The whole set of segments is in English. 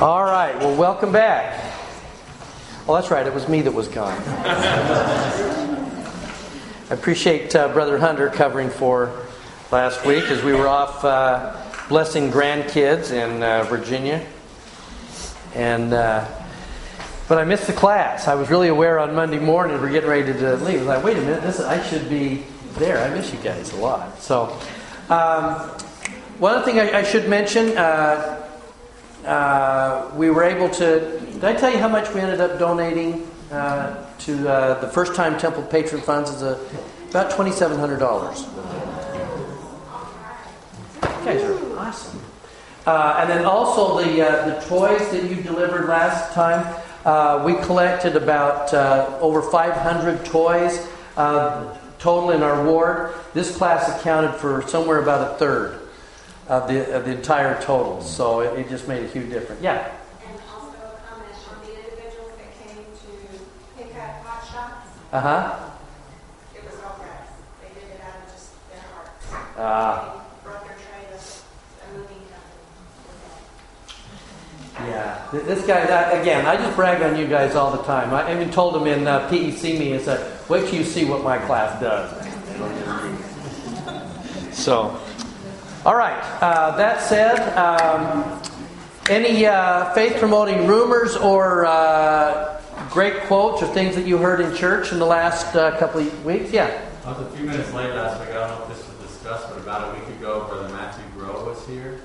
All right, well, welcome back. Well, that's right, it was me that was gone. I appreciate uh, Brother Hunter covering for last week as we were off uh, blessing grandkids in uh, Virginia. And uh, but I missed the class. I was really aware on Monday morning we're getting ready to leave. I was like, wait a minute, this I should be there. I miss you guys a lot. So, um, one other thing I, I should mention. Uh, we were able to. Did I tell you how much we ended up donating uh, to uh, the first time temple patron funds? Is a, about twenty seven hundred dollars. You guys are awesome. Uh, and then also the uh, the toys that you delivered last time. We collected about over 500 toys total in our ward. This class accounted for somewhere about a third of the, of the entire total. So it, it just made a huge difference. Yeah. And also comment on the individuals that came to pick up hot shots. Uh huh. It was all gratis. They did it out of just their hearts. Ah. They brought their tray of a movie company. Yeah, this guy, that, again, I just brag on you guys all the time. I even told him in uh, PEC me, I said, wait till you see what my class does. So, all right. Uh, that said, um, any uh, faith promoting rumors or uh, great quotes or things that you heard in church in the last uh, couple of weeks? Yeah. I was a few minutes late last week. I don't know if this was discussed, but about a week ago, Brother Matthew Grow was here.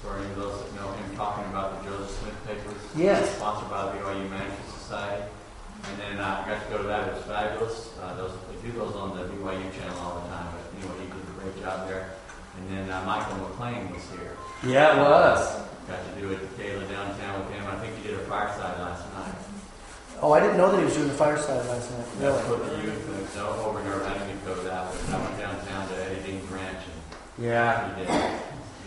For any of those that know him, talking about the Joseph Smith papers. Yes. Sponsored by the BYU Management Society. And then uh, I got to go to that. It was fabulous. Uh, those, they do those on the BYU channel all the time. But anyway, he did a great job there. And then uh, Michael McLean was here. Yeah, it was. Got to do it at Kayla downtown with him. I think he did a fireside last night. Oh, I didn't know that he was doing the fireside last night. That's what the youth and over here. I didn't even go to that, but I went downtown to Eddie Deen's ranch and Yeah. he did.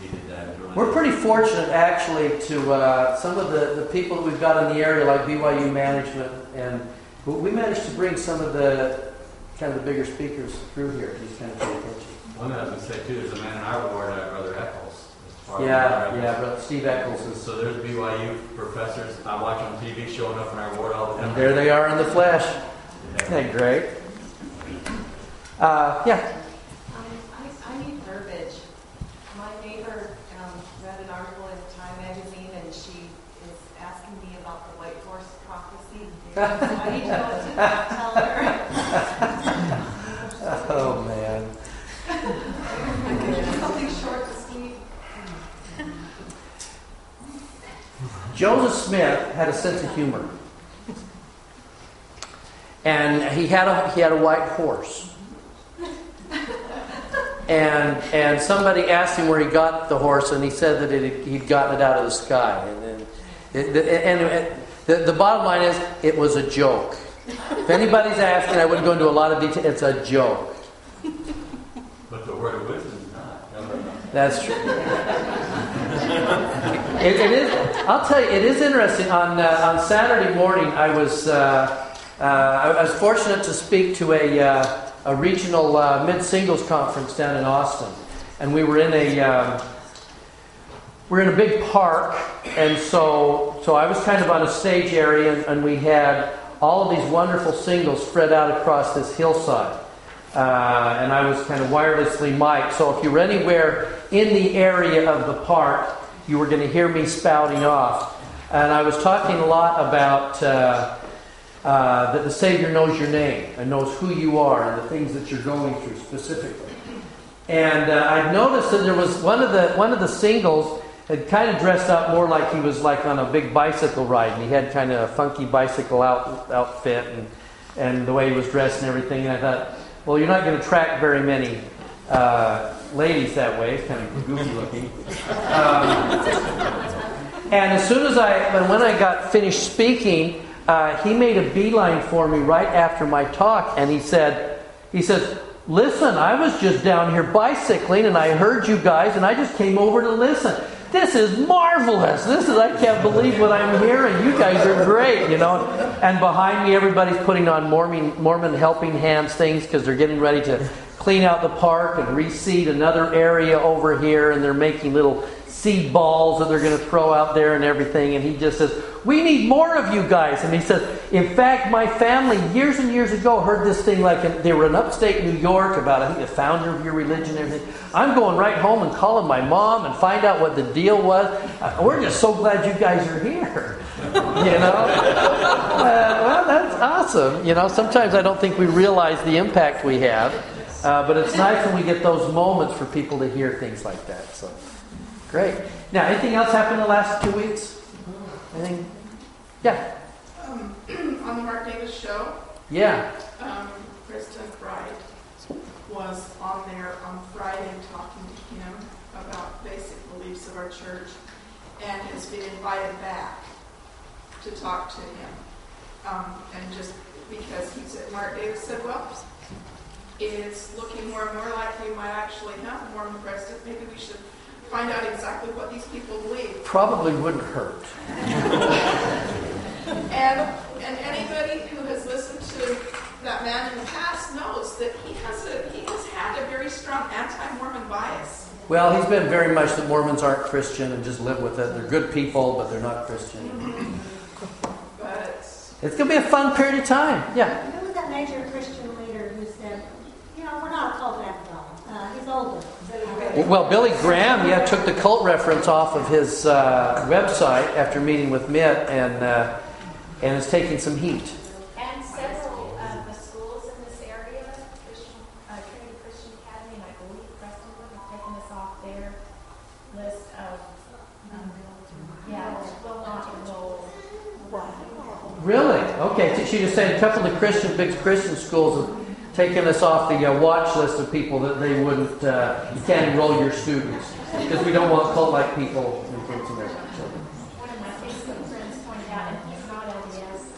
He did that. Really We're pretty fortunate, actually, to uh, some of the, the people that we've got in the area, like BYU management, and we managed to bring some of the kind of the bigger speakers through here. Just kind of pay attention. One thing I was going to say too, there's a man in our ward, uh, Brother Eccles. Is part of Yeah, our- yeah, but Steve Eccles is. So there's BYU professors I watch on TV showing up in our ward all the time. And there they are in the flesh. Yeah. Isn't that great? Uh, yeah. Um, I, I need verbiage. My neighbor um, read an article in Time magazine and she is asking me about the white horse prophecy. I need to know what to tell her. Oh man. Something short and sweet. Joseph Smith had a sense of humor, and he had a he had a white horse. And and somebody asked him where he got the horse, and he said that it, he'd gotten it out of the sky. And then, it, the, and it, the, the bottom line is, it was a joke. If anybody's asking, I wouldn't go into a lot of detail. It's a joke. But the word of wisdom is not. No, no, no. That's true. It, it is. I'll tell you, it is interesting. On uh, on Saturday morning, I was uh, uh, I was fortunate to speak to a uh, a regional uh, mid singles conference down in Austin, and we were in a um, we're in a big park, and so so I was kind of on a stage area, and, and we had all of these wonderful singles spread out across this hillside. Uh, and I was kind of wirelessly mic'd. So if you were anywhere in the area of the park, you were going to hear me spouting off. And I was talking a lot about uh, uh, that the Savior knows your name and knows who you are and the things that you're going through specifically. And uh, I noticed that there was one of the one of the singles had kind of dressed up more like he was like on a big bicycle ride, and he had kind of a funky bicycle out, outfit and and the way he was dressed and everything. And I thought, well, you're not going to attract very many uh, ladies that way. It's kind of goofy looking. Um, and as soon as I, when- I got finished speaking, uh, he made a beeline for me right after my talk, and he said, he says, "Listen, I was just down here bicycling, and I heard you guys, and I just came over to listen. This is marvelous. This is I can't believe what I'm hearing. You guys are great, you know." And behind me, everybody's putting on Mormon Mormon helping hands things because they're getting ready to clean out the park and reseed another area over here, and they're making little seed balls that they're going to throw out there and everything. And he just says, We need more of you guys. And he says, In fact, my family years and years ago heard this thing like they were in upstate New York about, I think, the founder of your religion and everything. I'm going right home and calling my mom and find out what the deal was. Uh, we're just so glad you guys are here. You know? Uh, well, that's awesome. You know, sometimes I don't think we realize the impact we have. Uh, but it's nice when we get those moments for people to hear things like that. So, great. Now, anything else happened in the last two weeks? Anything? Yeah. Um, on the Mark Davis show, Yeah. um, Kristen Bright was on there on Friday talking to him about basic beliefs of our church and has been invited back to talk to him. Um, and just because he said, Mark Davis said, well, it's looking more and more like we might actually have a Mormon president. Maybe we should find out exactly what these people believe. Probably wouldn't hurt. And, and anybody who has listened to that man in the past knows that he has a, he has had a very strong anti-Mormon bias. Well, he's been very much that Mormons aren't Christian and just live with it. They're good people, but they're not Christian. But It's going to be a fun period of time. Yeah. Who was that major Christian leader who said, you we're not cult? Uh, he's older. Well, Billy Graham, yeah, took the cult reference off of his uh, website after meeting with Mitt and, uh, and is taking some heat. And several of the schools in this area, Christian, uh, Trinity Christian Academy, and I believe Prestonwood have taken us off their list of, um, yeah, will not enroll. Really? Okay. so She just said a couple of the Christian, big Christian schools have taken us off the uh, watch list of people that they wouldn't, uh, you can't enroll your students because we don't want cult-like people influencing their children. One of my Facebook friends pointed out, and he's not LDS,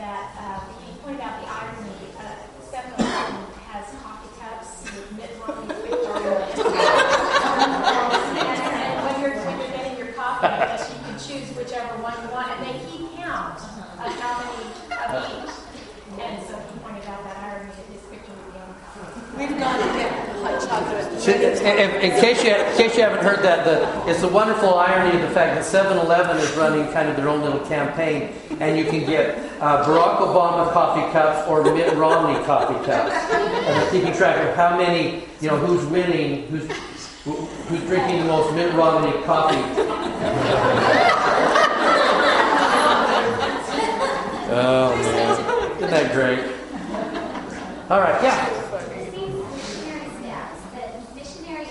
that uh, he pointed out the irony. Uh, 7-Eleven has coffee cups with Mitt Romney's picture on it. and, and when you're when you're getting your coffee, I guess you can choose whichever one you want, and they keep count of how many of each. And so he pointed out that irony that his picture would be on the coffee. We've got to get hot chocolate. So, In, case you, in case you haven't heard that, the, it's the wonderful irony of the fact that 7-Eleven is running kind of their own little campaign, and you can get uh, Barack Obama coffee cups or Mitt Romney coffee cups, and they're keeping track of how many, you know, who's winning, who's who's drinking the most Mitt Romney coffee. Oh man, isn't that great? All right, yeah. Seems missionary stats that missionary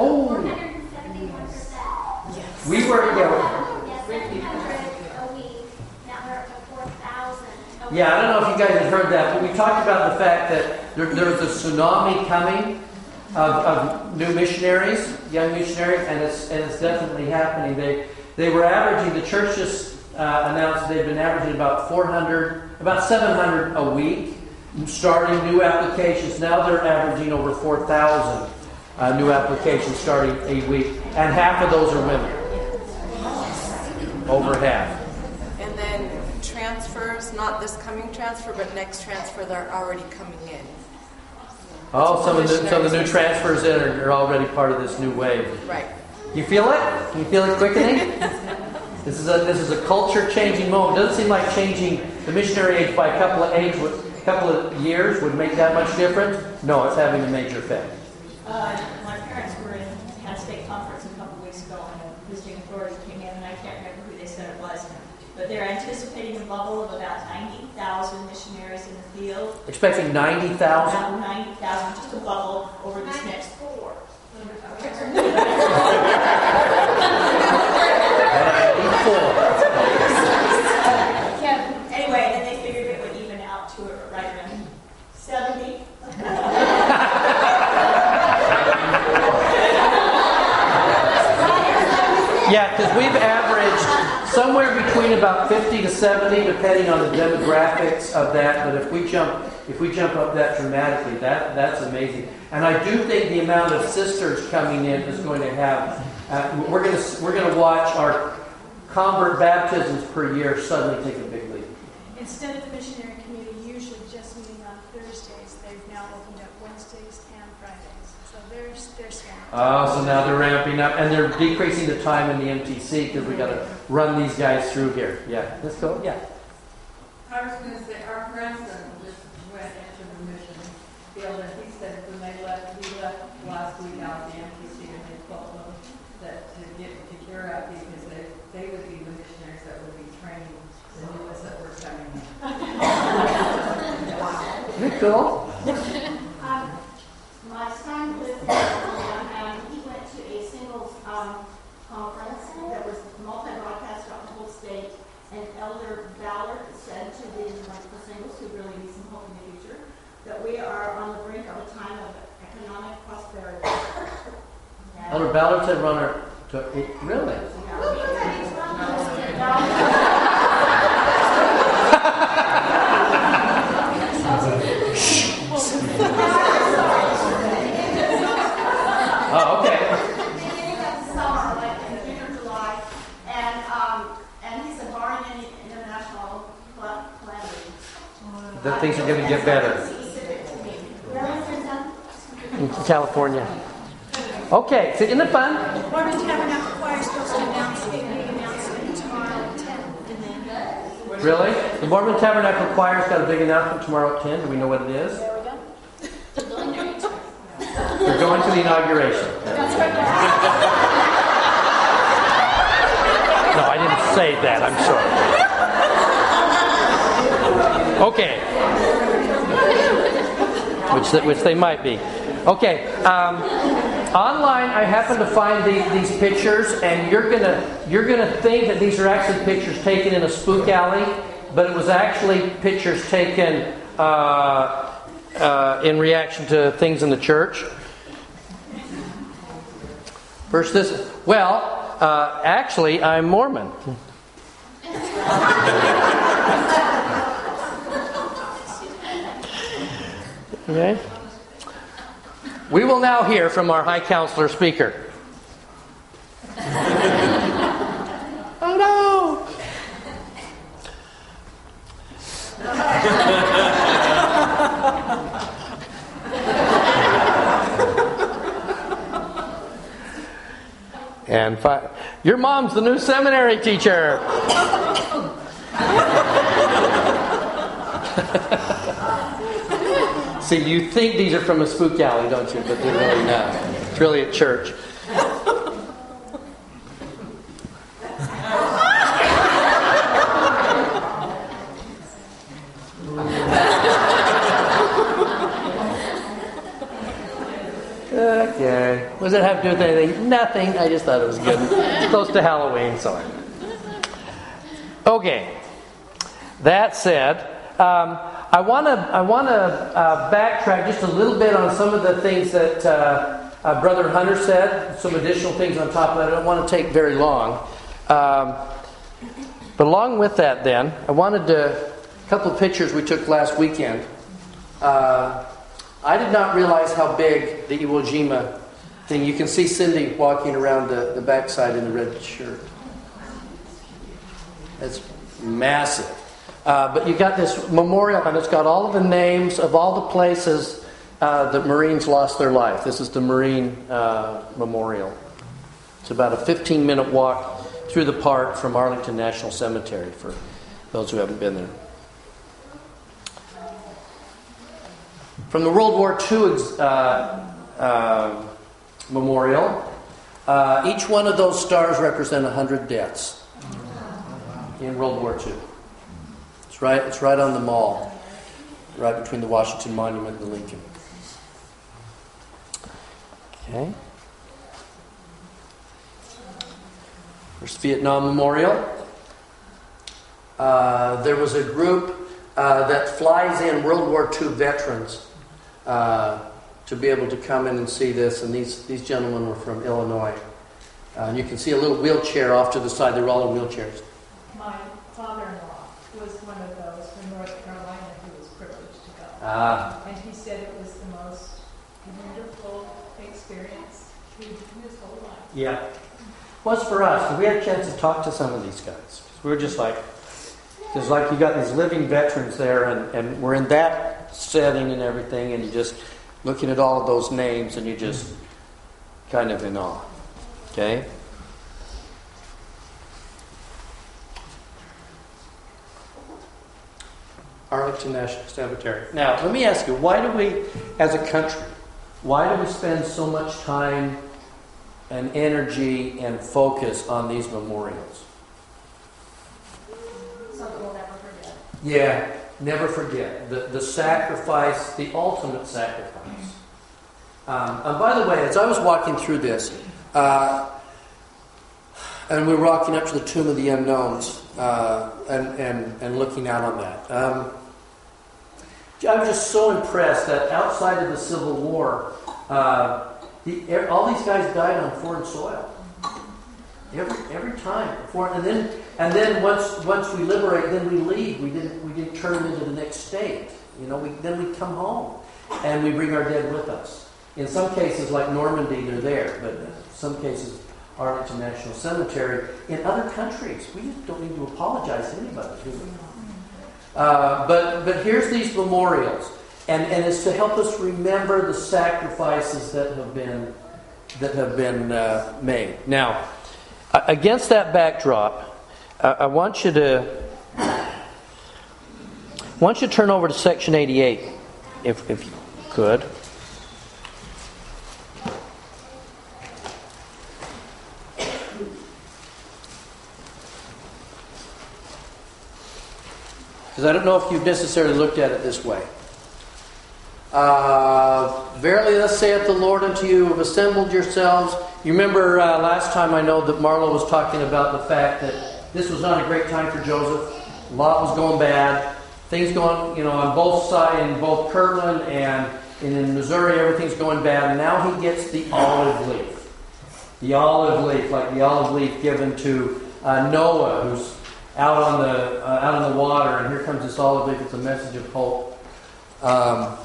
Oh. 471%. We were, yeah. Yeah, 700 a week. Now we're up to 4,000. a Yeah, I don't know if you guys have heard that, but we talked about the fact that there, there's a tsunami coming of, of new missionaries, young missionaries, and it's, and it's definitely happening. They, they were averaging, the church just uh, announced they've been averaging about 400, about 700 a week, starting new applications. Now they're averaging over 4,000 uh, new applications starting a week, and half of those are women. Over half. And then transfers, not this coming transfer, but next transfer, they're already coming in. Oh, some of the, some of the new transfers in are, are already part of this new wave. Right. You feel it? You feel it quickening? this is a this is a culture changing moment. It doesn't seem like changing the missionary age by a couple of age couple of years would make that much difference. No, it's having a major effect. Uh, my parents were in, had a state conference a couple weeks ago, and a visiting authority came in, and I can't remember who they said it was, but they're anticipating a bubble of about 90,000 missionaries in the field. Expecting ninety thousand. About 90,000, just a bubble over this next four. Anyway, then they figured it would even out to right around 70. Yeah, because we've averaged somewhere between about fifty to seventy, depending on the demographics of that. But if we jump if we jump up that dramatically, that that's amazing. And I do think the amount of sisters coming in is going to have. Uh, we're going to we're going to watch our convert baptisms per year suddenly take a big leap. Instead of the missionary committee usually just meeting on Thursdays, they've now opened up Wednesdays and Fridays. So there's, they're swamped. Oh, so now they're ramping up and they're decreasing the time in the MTC because we got to run these guys through here. Yeah, let's go. Yeah. I was going to say, our grandson just went into remission field, and he said when they left, he left last week out the MTC, and they told him that to get to Kira because they, they would be the missionaries that would be training the new ones that were coming in. Isn't cool? Um, my son lives in California, and he went to a singles um, conference that was multi-broadcast throughout the whole state. And Elder Ballard said to the, like, the singles who really need some hope in the future that we are on the brink of a time of economic prosperity. Elder Ballard said runner. To, really? Oh, okay. beginning of summer, like in June or July, and, um, and he said barring any international cla- calamity. That things are going to get better to me. Where was your son? in California. Okay, so isn't it fun? Mormon Tabernacle Choir is supposed to announce a big announcement tomorrow at 10. And then Really? The Mormon Tabernacle Choir's got a big announcement tomorrow at 10. Do we know what it is? there we go. We're going to the inauguration. No, I didn't say that. I'm sorry. Okay. Which, which they might be. Okay. Um, online, I happen to find the, these pictures, and you're gonna you're gonna think that these are actually pictures taken in a spook alley, but it was actually pictures taken uh, uh, in reaction to things in the church. First, this. Well, uh, actually, I'm Mormon. Okay. We will now hear from our High Counselor speaker. oh no! And fi- your mom's the new seminary teacher. See, you think these are from a spook alley, don't you? But they're really not. It's really a church. Okay. What does it have to do with anything? Nothing. I just thought it was good. It's close to Halloween, so. Okay. That said, um, I want to I want to uh, backtrack just a little bit on some of the things that uh, uh, Brother Hunter said. Some additional things on top of that. I don't want to take very long. Um, but along with that, then I wanted to a couple of pictures we took last weekend. Uh, I did not realize how big the Iwo Jima thing. You can see Cindy walking around the, the backside in the red shirt. That's massive. Uh, but you got this memorial, and it's got all of the names of all the places uh, that Marines lost their life. This is the Marine uh, Memorial. It's about a 15 minute walk through the park from Arlington National Cemetery for those who haven't been there. From the World War II uh, uh, memorial, uh, each one of those stars represent 100 deaths in World War II. It's right, it's right on the mall, right between the Washington Monument and the Lincoln. Okay. There's Vietnam Memorial. Uh, there was a group uh, that flies in World War II veterans uh, to be able to come in and see this, and these, these gentlemen were from Illinois. Uh, and you can see a little wheelchair off to the side. They're all in wheelchairs. My father-in-law was one of those from North Carolina who was privileged to go. Ah, And he said it was the most wonderful experience he his whole life. yeah. Was for us. We had a chance to talk to some of these guys. We were just like, because like you got these living veterans there, and, and we're in that setting and everything, and you just looking at all of those names, and you just kind of in awe. Okay? Arlington National Cemetery. Now, let me ask you, why do we, as a country, why do we spend so much time and energy and focus on these memorials? Something we'll never forget. Yeah, never forget the, the sacrifice, the ultimate sacrifice. Um, and by the way, as I was walking through this, uh, and we were walking up to the Tomb of the Unknowns uh, and, and, and looking out on that, um, I was just so impressed that outside of the Civil War, uh, the, all these guys died on foreign soil. Every, every time, foreign, and then and then once once we liberate, then we leave. We didn't we didn't turn into the next state. You know, we, then we come home and we bring our dead with us. In some cases, like Normandy, they're there, but in some cases, Arlington National Cemetery. In other countries, we just don't need to apologize to anybody, do we? Uh, but but here's these memorials, and and it's to help us remember the sacrifices that have been that have been uh, made. Now, against that backdrop, I, want you to want you to turn over to section 88, if if you could. Because I don't know if you've necessarily looked at it this way. Uh, Verily, thus saith the Lord unto you, have assembled yourselves. You remember uh, last time I know that Marlo was talking about the fact that this was not a great time for Joseph. Lot was going bad. Things going, you know, on both sides, in both Kirtland and, in Missouri, everything's going bad. And now he gets the olive leaf. The olive leaf, like the olive leaf given to uh, Noah, who's out on the uh, out on the water, and here comes this olive. It's a message of hope. Um,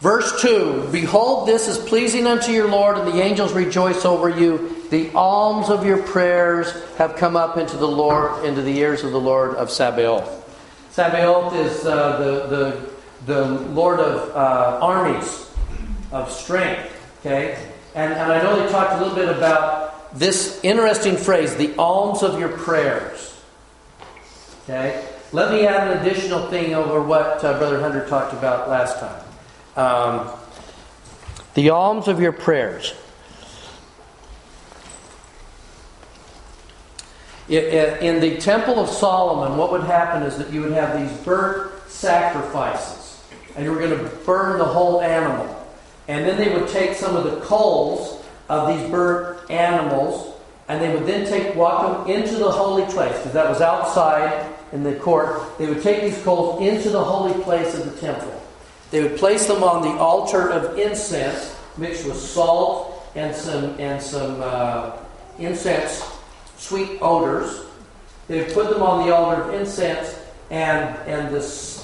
verse two: Behold, this is pleasing unto your Lord, and the angels rejoice over you. The alms of your prayers have come up into the Lord, into the ears of the Lord of Sabaoth. Sabaoth is uh, the, the the Lord of uh, armies, of strength. Okay, and and I know they talked a little bit about this interesting phrase: the alms of your prayers. Okay? Let me add an additional thing over what uh, Brother Hunter talked about last time. Um, the alms of your prayers. In the Temple of Solomon, what would happen is that you would have these burnt sacrifices, and you were going to burn the whole animal. And then they would take some of the coals of these burnt animals, and they would then take walk them into the holy place, because that was outside in the court. They would take these coals into the holy place of the temple. They would place them on the altar of incense, mixed with salt and some and some uh, incense sweet odors. They would put them on the altar of incense, and and the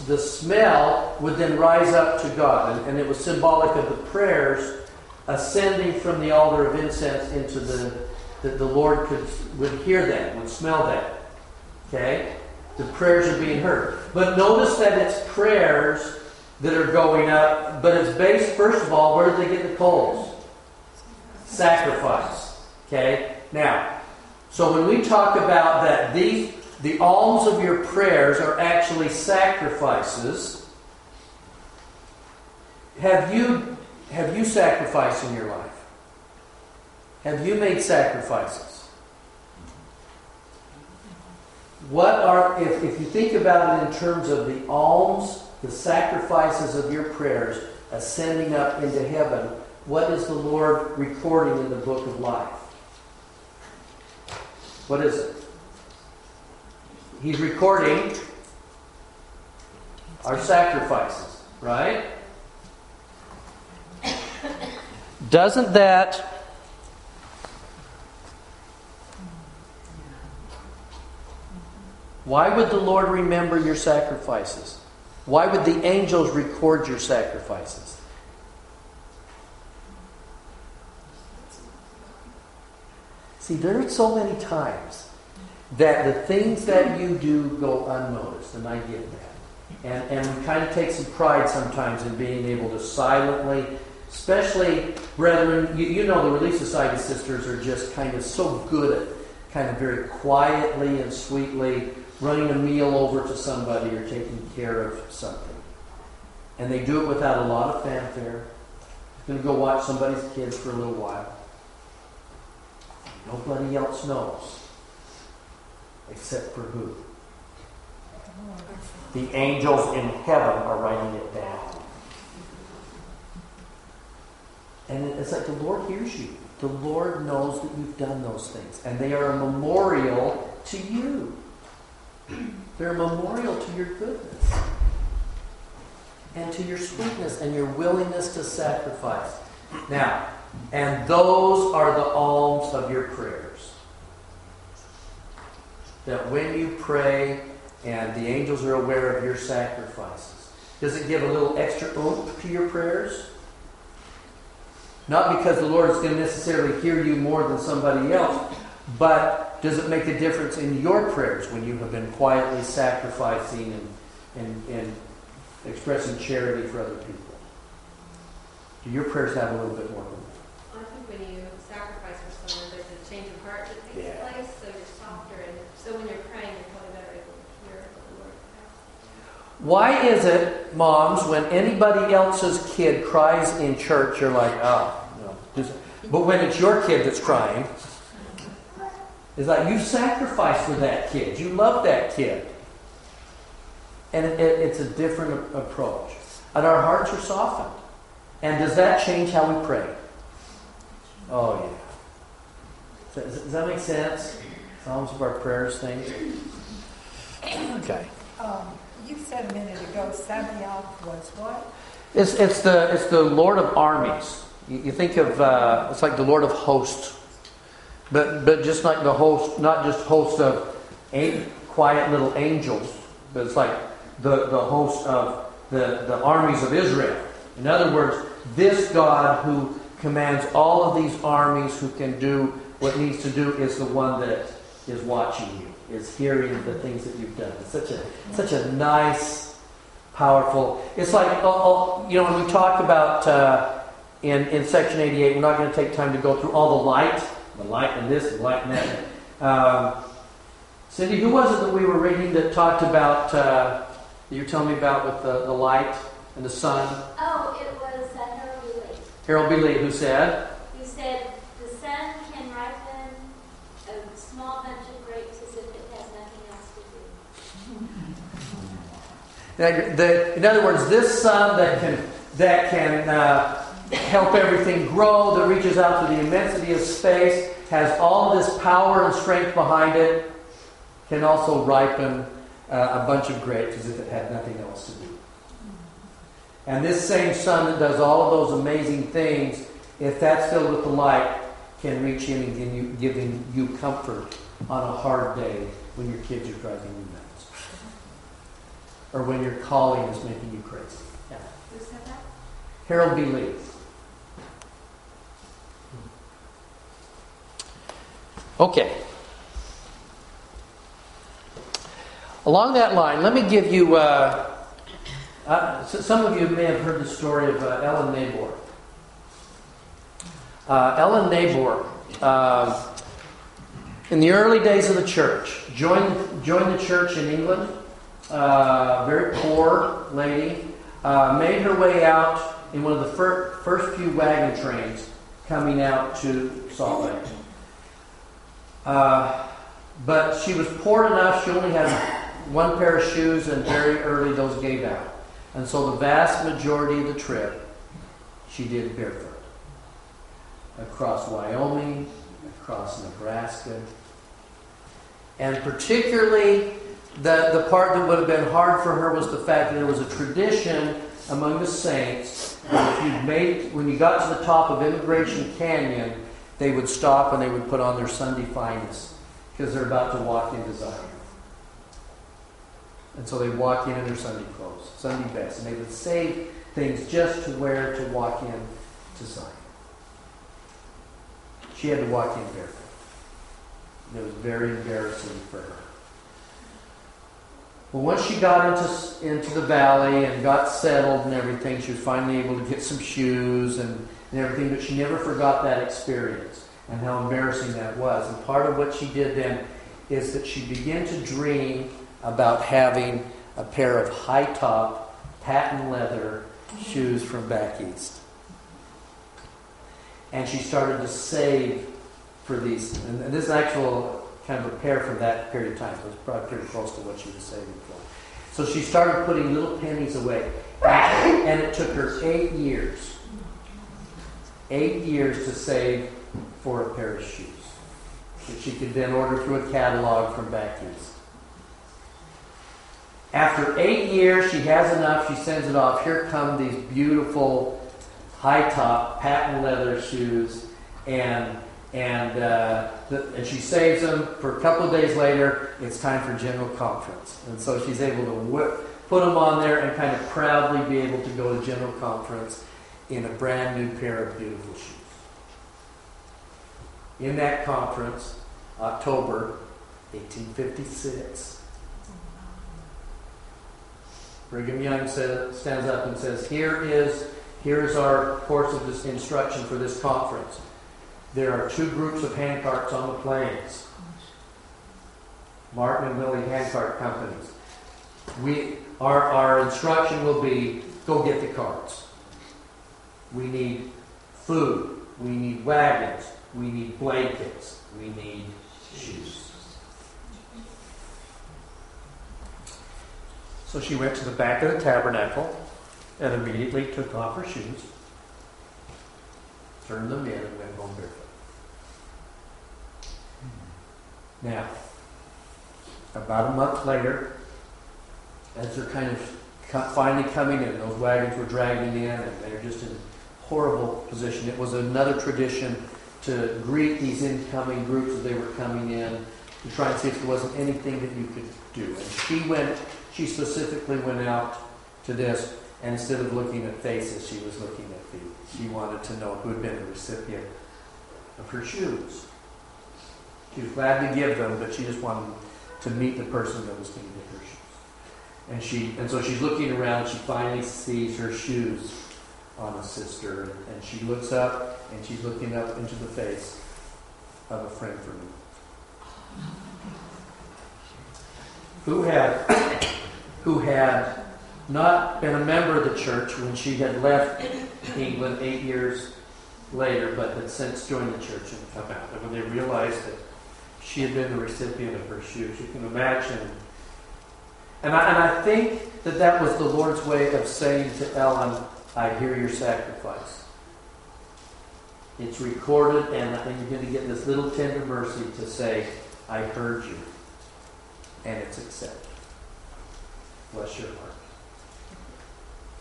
the smell would then rise up to God, and, and it was symbolic of the prayers ascending from the altar of incense into the that the Lord could would hear that, would smell that. Okay? The prayers are being heard. But notice that it's prayers that are going up, but it's based, first of all, where did they get the coals? Sacrifice. Okay? Now, so when we talk about that these the alms of your prayers are actually sacrifices, have you have you sacrificed in your life? Have you made sacrifices? What are, if, if you think about it in terms of the alms, the sacrifices of your prayers ascending up into heaven, what is the Lord recording in the book of life? What is it? He's recording our sacrifices, right? Doesn't that Why would the Lord remember your sacrifices? Why would the angels record your sacrifices? See, there are so many times that the things that you do go unnoticed, and I get that. And, and we kind of take some pride sometimes in being able to silently Especially, brethren, you, you know the Relief Society sisters are just kind of so good at kind of very quietly and sweetly running a meal over to somebody or taking care of something. And they do it without a lot of fanfare. Going to go watch somebody's kids for a little while. Nobody else knows. Except for who? The angels in heaven are writing it down. And it's like the Lord hears you. The Lord knows that you've done those things. And they are a memorial to you. They're a memorial to your goodness and to your sweetness and your willingness to sacrifice. Now, and those are the alms of your prayers. That when you pray and the angels are aware of your sacrifices, does it give a little extra oomph to your prayers? Not because the Lord is going to necessarily hear you more than somebody else, but does it make a difference in your prayers when you have been quietly sacrificing and, and, and expressing charity for other people? Do your prayers have a little bit more room? I think when you sacrifice for someone, there's a change of heart that takes Yeah. place, so you're softer, and so when you're praying, you're probably better able to hear what the Lord has. Why is it, moms, when anybody else's kid cries in church, you're like, oh, no. But when it's your kid that's crying, it's like you sacrificed for that kid. You love that kid. And it, it- it's a different approach. And our hearts are softened. And does that change how we pray? Oh, yeah. Does, does that make sense? Psalms of our prayers things? Okay. Um, you said a minute ago Sabaoth was what? It's, it's, the, it's the Lord of armies. You, you think of, uh, it's like the Lord of hosts. But, but just like the host, not just host of a, quiet little angels, but it's like the, the host of the, the armies of Israel. In other words, this God who commands all of these armies, who can do what needs to do, is the one that is watching you, is hearing the things that you've done. It's such a, such a nice, powerful. It's like, oh, oh, you know, when we talk about uh, in, in section 88, we're not going to take time to go through all the light, the light and this, the light and that. Um, Cindy, who was it that we were reading that talked about, uh, you were telling me about with the, the light and the sun? Oh, it was uh, Harold Lee. Harold B. Lee, who said, He said the sun can ripen a small bunch of grapes as if it has nothing else to do. in other words, this sun that can, that can uh, help everything grow, that reaches out to the immensity of space, has all this power and strength behind it, can also ripen uh, a bunch of grapes as if it had nothing else to do. And this same sun that does all of those amazing things, if that's filled with the light, can reach in and give you, giving you comfort on a hard day when your kids are driving you nuts. Or when your calling is making you crazy. Yeah. Who said that? Harold B. Lee. Okay. Along that line, let me give you. Uh, uh, some of you may have heard the story of uh, Ellen Nabor. Uh, Ellen Nabor, uh, in the early days of the church, joined, joined the church in England. Uh, very poor lady. Uh, made her way out in one of the fir- first few wagon trains coming out to Salt Lake. Uh, but she was poor enough, she only had one pair of shoes, and very early those gave out. And so the vast majority of the trip, she did barefoot. Across Wyoming, across Nebraska. And particularly, the, the part that would have been hard for her was the fact that there was a tradition among the saints that if you made, when you got to the top of Emigration Canyon, they would stop and they would put on their Sunday finest because they're about to walk into Zion. And so they walk in in their Sunday clothes, Sunday best, and they would save things just to wear to walk in to Zion. She had to walk in barefoot. It was very embarrassing for her. But once she got into, into the valley and got settled and everything, she was finally able to get some shoes and, and everything, but she never forgot that experience and how embarrassing that was. And part of what she did then is that she began to dream about having a pair of high top, patent leather shoes from back east. And she started to save for these. And this is actual kind of a pair from that period of time. So it's probably pretty close to what she was saving for. So she started putting little pennies away. And it took her eight years. Eight years to save for a pair of shoes that she could then order through a catalog from back east. After eight years, she has enough. She sends it off. Here come these beautiful high top patent leather shoes, and and uh, the, and she saves them for a couple of days later. It's time for general conference, and so she's able to whip, put them on there and kind of proudly be able to go to general conference in a brand new pair of beautiful shoes. In that conference, October 1856. Brigham Young stands up and says, Here is here is our course of this instruction for this conference. There are two groups of handcarts on the plains. Martin and Willie handcart companies. We our, our instruction will be go get the carts. We need food. We need wagons. We need blankets. We need shoes. So she went to the back of the tabernacle and immediately took off her shoes, turned them in, and went home barefoot. Now, about a month later, as they're kind of finally coming in, those wagons were dragging in, and they're just in horrible position. It was another tradition to greet these incoming groups as they were coming in, to try and see if there wasn't anything that you could do. And she went, she specifically went out to this, and instead of looking at faces, she was looking at feet. She wanted to know who had been the recipient of her shoes. She was glad to give them, but she just wanted to meet the person that was going to get her shoes. And she, and so she's looking around. She finally sees her shoes on a sister, and she looks up, and she's looking up into the face of a friend for me, who had, who had not been a member of the church when she had left England eight years later, but had since joined the church and come out. And when they realized that she had been the recipient of her shoes, you can imagine. And I, and I think that that was the Lord's way of saying to Ellen, I hear your sacrifice. It's recorded, and I think you're going to get this little tender mercy to say, I heard you. And it's accepted. Bless your heart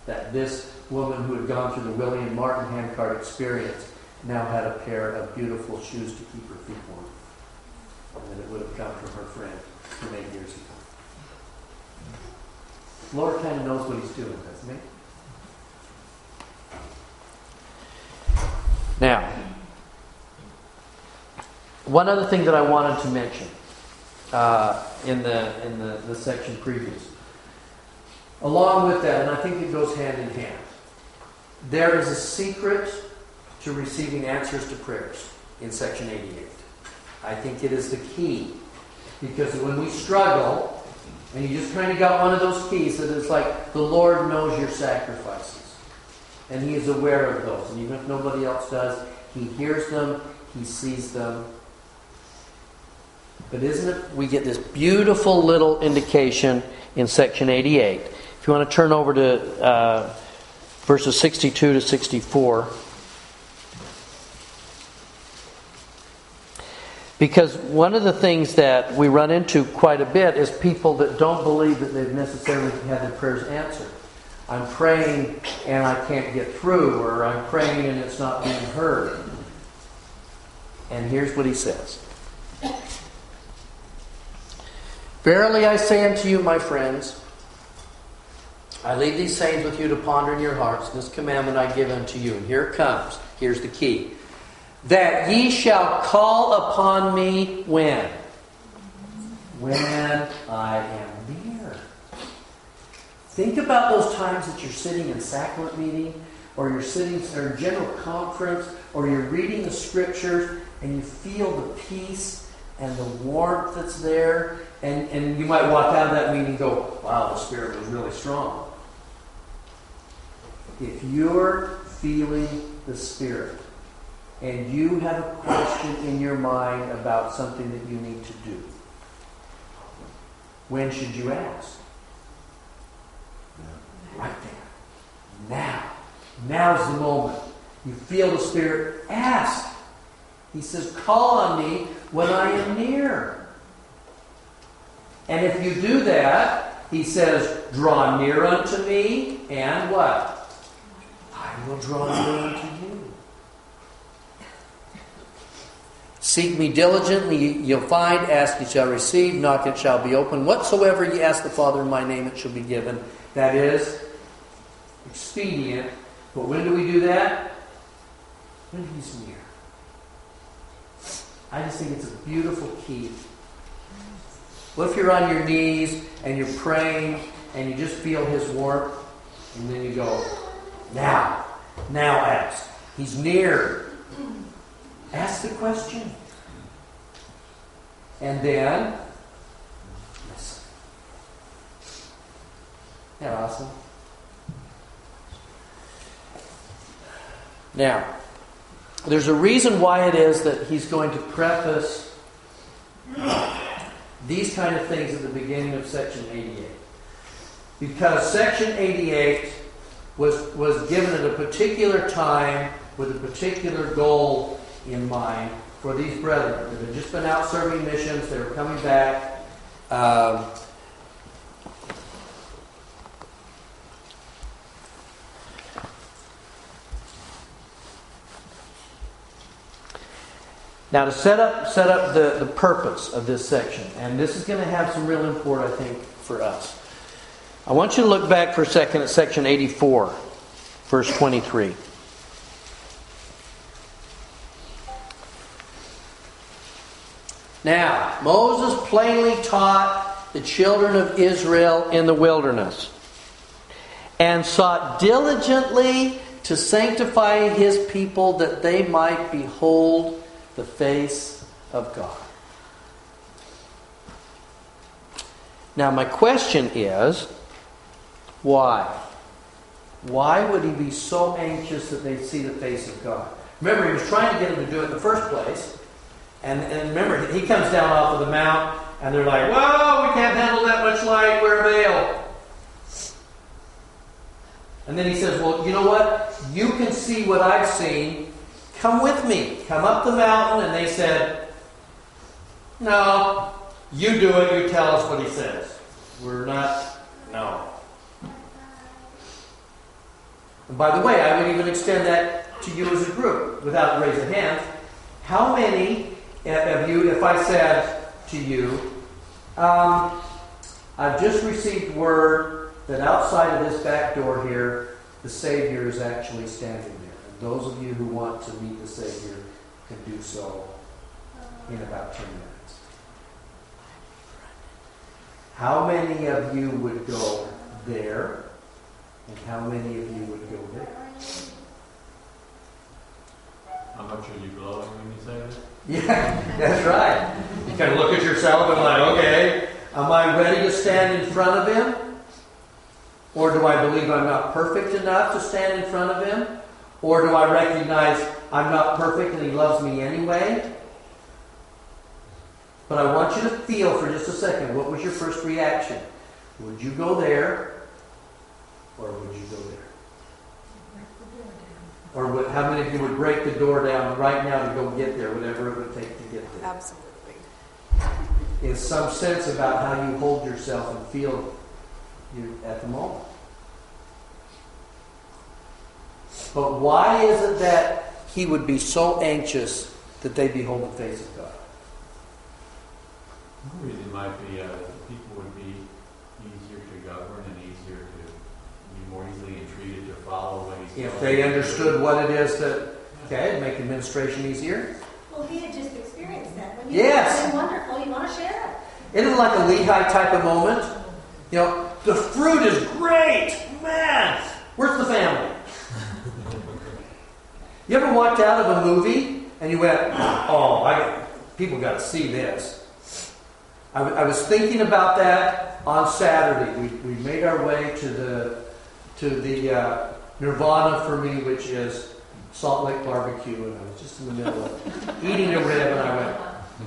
that this woman who had gone through the William Martin handcart experience now had a pair of beautiful shoes to keep her feet warm. And that it would have come from her friend from eight years ago. Lord kind of knows what he's doing, doesn't he? Now, one other thing that I wanted to mention uh, in the in the, the section previous. Along with that, and I think it goes hand in hand, there is a secret to receiving answers to prayers in section 88. I think it is the key. Because when we struggle, and you just kind of got one of those keys that is like the Lord knows your sacrifices. And He is aware of those. And even if nobody else does, He hears them, He sees them. But isn't it? We get this beautiful little indication in section 88 if you want to turn over to uh, verses 62 to 64. Because one of the things that we run into quite a bit is people that don't believe that they've necessarily had their prayers answered. I'm praying and I can't get through, or I'm praying and it's not being heard. And here's what he says Verily I say unto you, my friends, I leave these sayings with you to ponder in your hearts. This commandment I give unto you. And here it comes. Here's the key. That ye shall call upon me when? When I am. Think about those times that you're sitting in sacrament meeting, or you're sitting or general conference, or you're reading the scriptures, and you feel the peace and the warmth that's there, and, and you might walk out of that meeting and go, wow, the Spirit was really strong. If you're feeling the Spirit, and you have a question in your mind about something that you need to do, when should you ask? Right there. Now. Now's the moment. You feel the Spirit, ask. He says, Call on me when I am near. And if you do that, he says, Draw near unto me, and what? I will draw near unto you. Seek me diligently, you'll find. Ask, you shall receive. Knock, it shall be open. Whatsoever ye ask the Father in my name, it shall be given. That is expedient. But when do we do that? When He's near. I just think it's a beautiful key. What if you're on your knees and you're praying and you just feel His warmth, and then you go, now, now ask. He's near. Ask the question. And then, listen. Isn't that awesome? Now, there's a reason why it is that he's going to preface these kind of things at the beginning of section 88. Because section 88 was, was given at a particular time with a particular goal in mind for these brethren that had just been out serving missions, they were coming back. Um, Now, to set up, set up the, the purpose of this section, and this is going to have some real import, I think, for us. I want you to look back for a second at section 84, verse 23. Now, Moses plainly taught the children of Israel in the wilderness and sought diligently to sanctify his people that they might behold the face of God. Now, my question is why? Why would he be so anxious that they see the face of God? Remember, he was trying to get them to do it in the first place. And, and remember, he comes down off of the mount, and they're like, Whoa, we can't handle that much light, wear a veil. And then he says, Well, you know what? You can see what I've seen. Come with me. Come up the mountain. And they said, No, you do it. You tell us what he says. We're not, no. And by the way, I would even extend that to you as a group without raising hands. How many of you, if I said to you, um, I've just received word that outside of this back door here, the Savior is actually standing those of you who want to meet the Savior can do so in about 10 minutes. How many of you would go there? And how many of you would go there? How much are you glowing when you say that? Yeah, that's right. You kind of look at yourself and like, okay, am I ready to stand in front of him? Or do I believe I'm not perfect enough to stand in front of him? Or do I recognize I'm not perfect and he loves me anyway? But I want you to feel for just a second what was your first reaction? Would you go there or would you go there? Or would, how many of you would break the door down right now to go get there, whatever it would take to get there? Absolutely. In some sense about how you hold yourself and feel you at the moment. But why is it that he would be so anxious that they behold the face of God? The reason might be uh, the people would be easier to govern and easier to be more easily entreated to follow what he's If they understood what it is that, okay, it'd make administration easier. Well, he had just experienced that. When you Yes. something wonderful, you want to share it. Isn't it like a Lehi type of moment? You know, the fruit is great, man. Where's the family? You ever walked out of a movie and you went, "Oh, I, people got to see this." I was thinking about that on Saturday. We, we made our way to the to the uh, Nirvana for me, which is Salt Lake Barbecue, and I was just in the middle of eating a rib, and I went,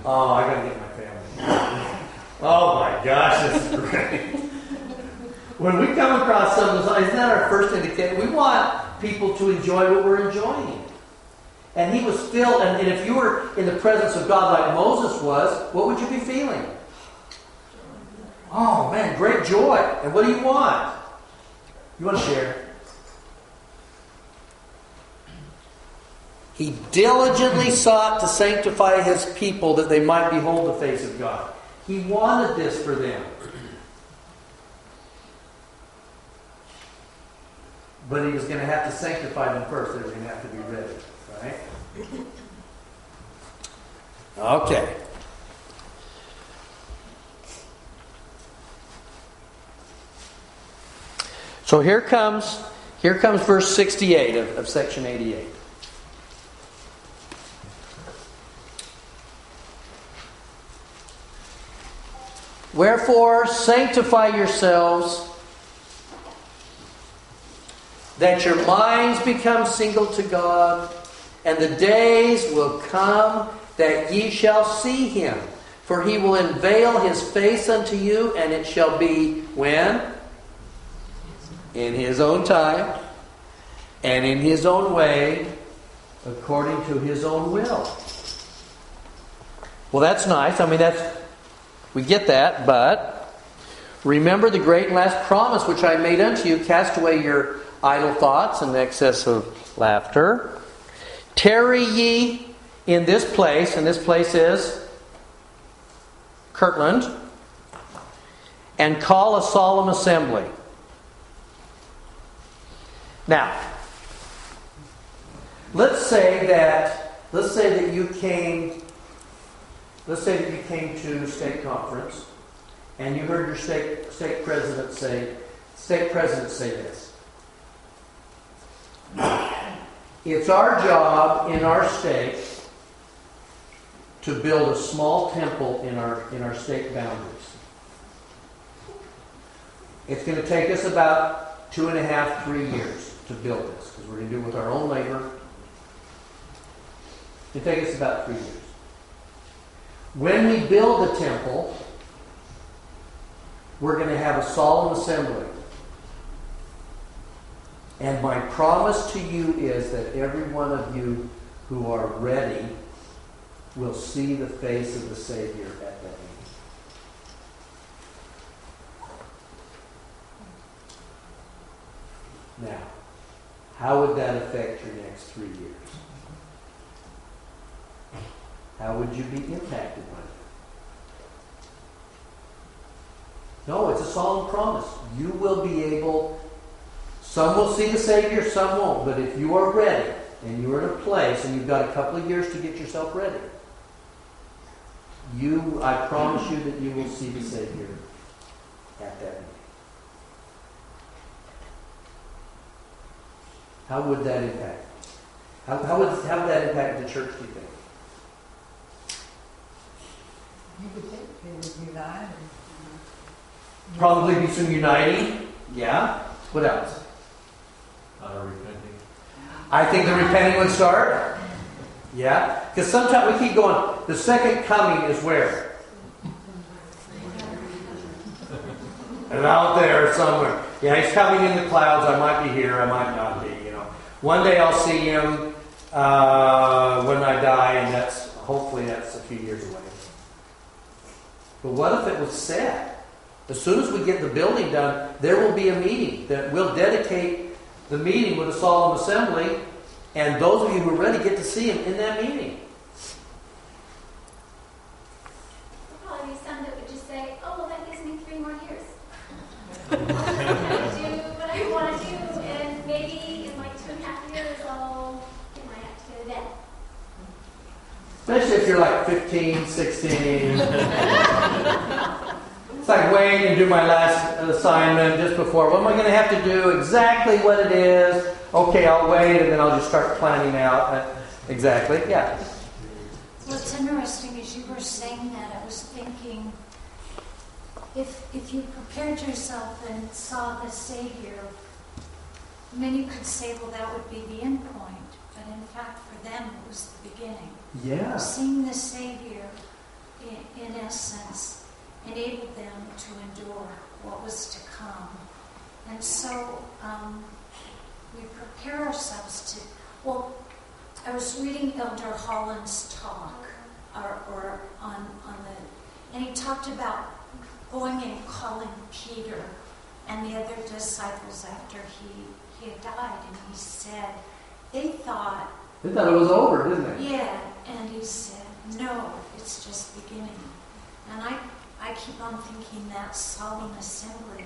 "Oh, I got to get my family." Oh my gosh, this is great. When we come across some of those, isn't that our first indicator? We want people to enjoy what we're enjoying. And he was filled, and, and if you were in the presence of God like Moses was, what would you be feeling? Oh man, great joy. And what do you want? You want to share? He diligently sought to sanctify his people that they might behold the face of God. He wanted this for them. But he was going to have to sanctify them first. They were going to have to be ready. Right? Okay. So here comes here comes verse 68 of, of section 88. Wherefore sanctify yourselves that your minds become single to God, and the days will come that ye shall see him. For he will unveil his face unto you, and it shall be when? In his own time, and in his own way, according to his own will. Well, that's nice. I mean, that's we get that, but remember the great and last promise which I made unto you: cast away your idle thoughts and excess of laughter. Tarry ye in this place, and this place is Kirtland, and call a solemn assembly. Now, let's say that let's say that you came let's say that you came to state conference and you heard your state state president say state president say this. It's our job in our state to build a small temple in our in our state boundaries. It's going to take us about two and a half, three years to build this because we're going to do it with our own labor. It'll take us about three years. When we build the temple, we're going to have a solemn assembly. And my promise to you is that every one of you who are ready will see the face of the Savior at that meeting. Now, how would that affect your next three years? How would you be impacted by that? No, it's a solemn promise. You will be able, some will see the Savior, some won't. But if you are ready and you're in a place and you've got a couple of years to get yourself ready, you, I promise you that you will see the Savior at that meeting. How would that impact? How, how, would, how would that impact the church, do you think? You would think they would unite. Probably be some uniting. Yeah. What else? Repenting. I think the repenting would start. Yeah. Because sometimes we keep going. The second coming is where? And out there somewhere. Yeah, he's coming in the clouds. I might be here. I might not be. You know. One day I'll see him uh, when I die, and that's hopefully that's a few years away. But what if it was said? As soon as we get the building done, there will be a meeting that we'll dedicate the meeting with a solemn assembly, and those of you who are ready get to see him in that meeting. Probably some that would just say, oh, well, that gives me three more years. I do what I want to do, and maybe in like two and a half years, I'll get my act together then. Especially if you're like 15, 16. Some like wait and do my last assignment just before. What am I going to have to do? Exactly what it is. Okay, I'll wait, and then I'll just start planning out. Uh, exactly. Yeah. What's interesting is you were saying that, I was thinking, if, if you prepared yourself and saw the Savior, many could say, well, that would be the end point. But in fact, for them, it was the beginning. Yeah. Seeing the Savior, in, in essence, enabled them to endure what was to come. And so um, we prepare ourselves to, well, I was reading Elder Holland's talk, or, or on, on the, and he talked about going and calling Peter and the other disciples after he, he had died, and he said, they thought, They thought it was over, didn't they? yeah, and he said, no, it's just beginning. And I, I keep on thinking that solemn assembly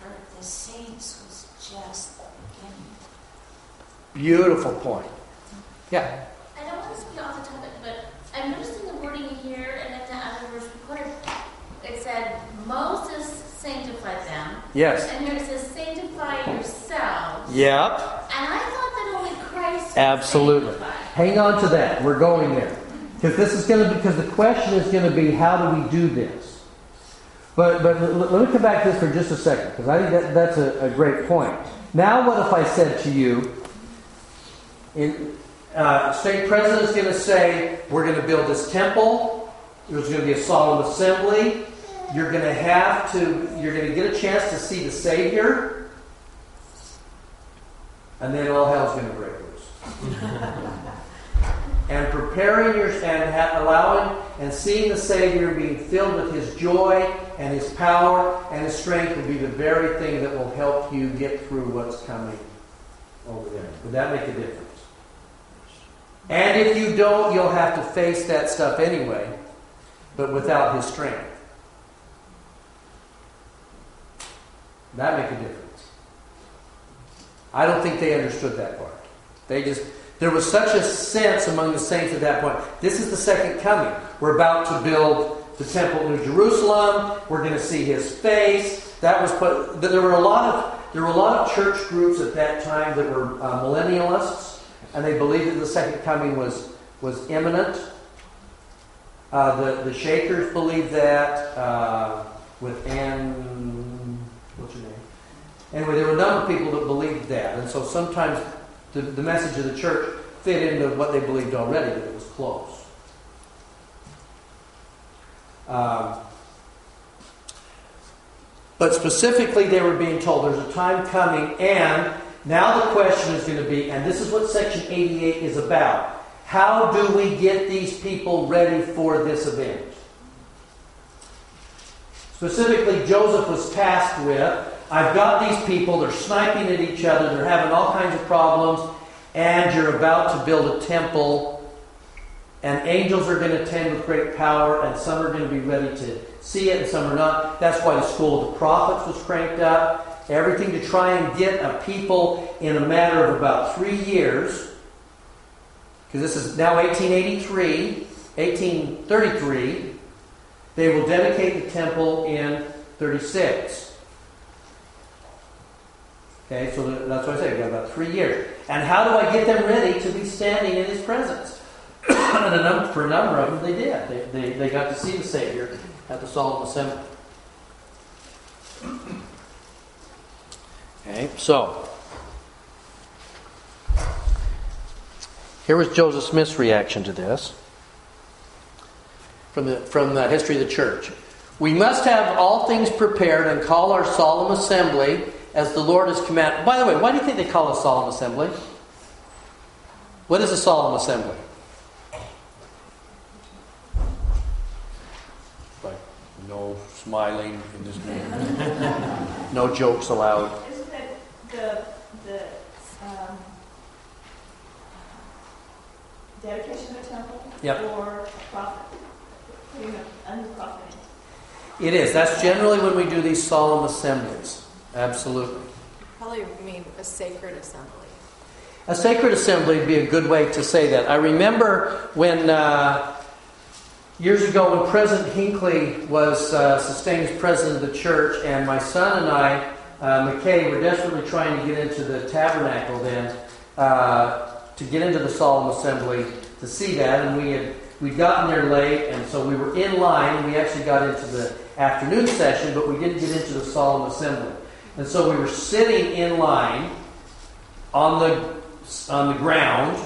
for the saints was just the beginning. Beautiful point. Yeah. I don't want to speak off the topic, but I'm noticing the wording here and at the other verse recorded. It said, Moses sanctified them. Yes. And here it says, sanctify yourselves. Yep. And I thought that only Christ Absolutely. sanctified. Hang on to that. We're going there. Because this is going to because the question is going to be how do we do this? But but let me come back to this for just a second because I think that, that's a, a great point. Now, what if I said to you, in, uh, state president's going to say we're going to build this temple. There's going to be a solemn assembly. You're going to have to. You're going to get a chance to see the Savior, and then all hell's going to break loose and preparing your and ha- allowing and seeing the Savior being filled with His joy and His power and His strength will be the very thing that will help you get through what's coming over there. Would that make a difference? And if you don't, you'll have to face that stuff anyway, but without His strength. That make a difference. I don't think they understood that part. They just there was such a sense among the saints at that point. This is the second coming. We're about to build the temple in New Jerusalem. We're going to see His face. That was put. There were a lot of there were a lot of church groups at that time that were uh, millennialists, and they believed that the second coming was was imminent. Uh, the the Shakers believed that uh, with Anne. What's her name? Anyway, there were a number of people that believed that, and so sometimes the, the message of the church fit into what they believed already, that it was close. Um, but specifically, they were being told there's a time coming, and now the question is going to be, and this is what Section 88 is about how do we get these people ready for this event? Specifically, Joseph was tasked with I've got these people, they're sniping at each other, they're having all kinds of problems, and you're about to build a temple, and angels are going to attend with great power, and some are going to be ready to see it, and some are not. That's why the School of the Prophets was cranked up. Everything to try and get a people in a matter of about three years, because this is now 1883, 1833. They will dedicate the temple in 36. Okay, so that's what I say. We've got about three years. And how do I get them ready to be standing in His presence? and for a number of them, they did. They, they, they got to see the Savior at the solemn assembly. Okay, so here was Joseph Smith's reaction to this from the, from the history of the church. We must have all things prepared and call our solemn assembly as the Lord has commanded. By the way, why do you think they call a solemn assembly? What is a solemn assembly? Like, no smiling in this meeting. no jokes allowed. Isn't that the, the um, dedication of the temple? Yep. Or prophet? You know, under prophet. It is. That's generally when we do these solemn assemblies. Absolutely. Probably mean a sacred assembly. A sacred assembly would be a good way to say that. I remember when uh, Years ago, when President Hinckley was uh, sustained as president of the church, and my son and I, uh, McKay, were desperately trying to get into the tabernacle then, uh, to get into the solemn assembly to see that, and we had we'd gotten there late, and so we were in line, we actually got into the afternoon session, but we didn't get into the solemn assembly. And so we were sitting in line on the on the ground,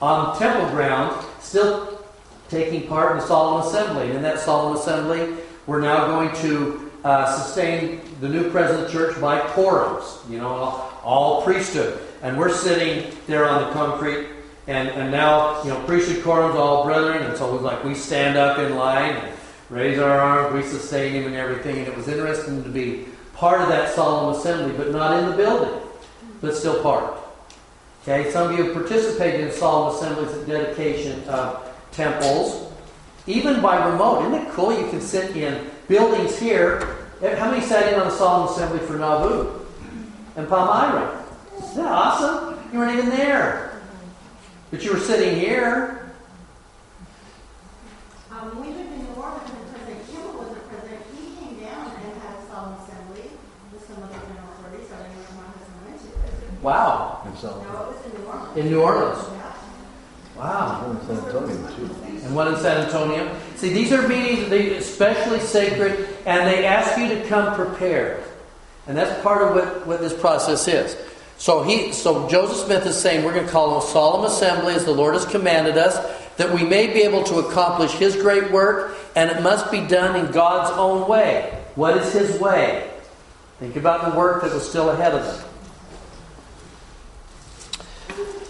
on temple ground, still taking part in the solemn assembly. And in that solemn assembly, we're now going to uh, sustain the new president of the church by quorums, you know, all, all priesthood. And we're sitting there on the concrete, and, and now, you know, priesthood quorums, all brethren, and so it was like we stand up in line and raise our arms, we sustain him and everything. And it was interesting to be part of that solemn assembly, but not in the building, but still part. Okay, some of you have participated in solemn assemblies at dedication of temples, even by remote. Isn't it cool? You can sit in buildings here. How many sat in on a solemn assembly for Nauvoo and Palmyra? Isn't that awesome? You weren't even there. But you were sitting here. Um, we lived in New Orleans and President Kimball was the president. He came down and had a solemn assembly with some of the general authorities. I don't know if my husband went to it. Wow. And so, No, it was in New Orleans. In New Orleans. Wow. I'm San Antonio too. and one in San Antonio. See, these are meetings that they especially sacred, and they ask you to come prepared. And that's part of what, what this process is. So he so Joseph Smith is saying we're going to call a solemn assembly as the Lord has commanded us, that we may be able to accomplish his great work, and it must be done in God's own way. What is his way? Think about the work that was still ahead of them.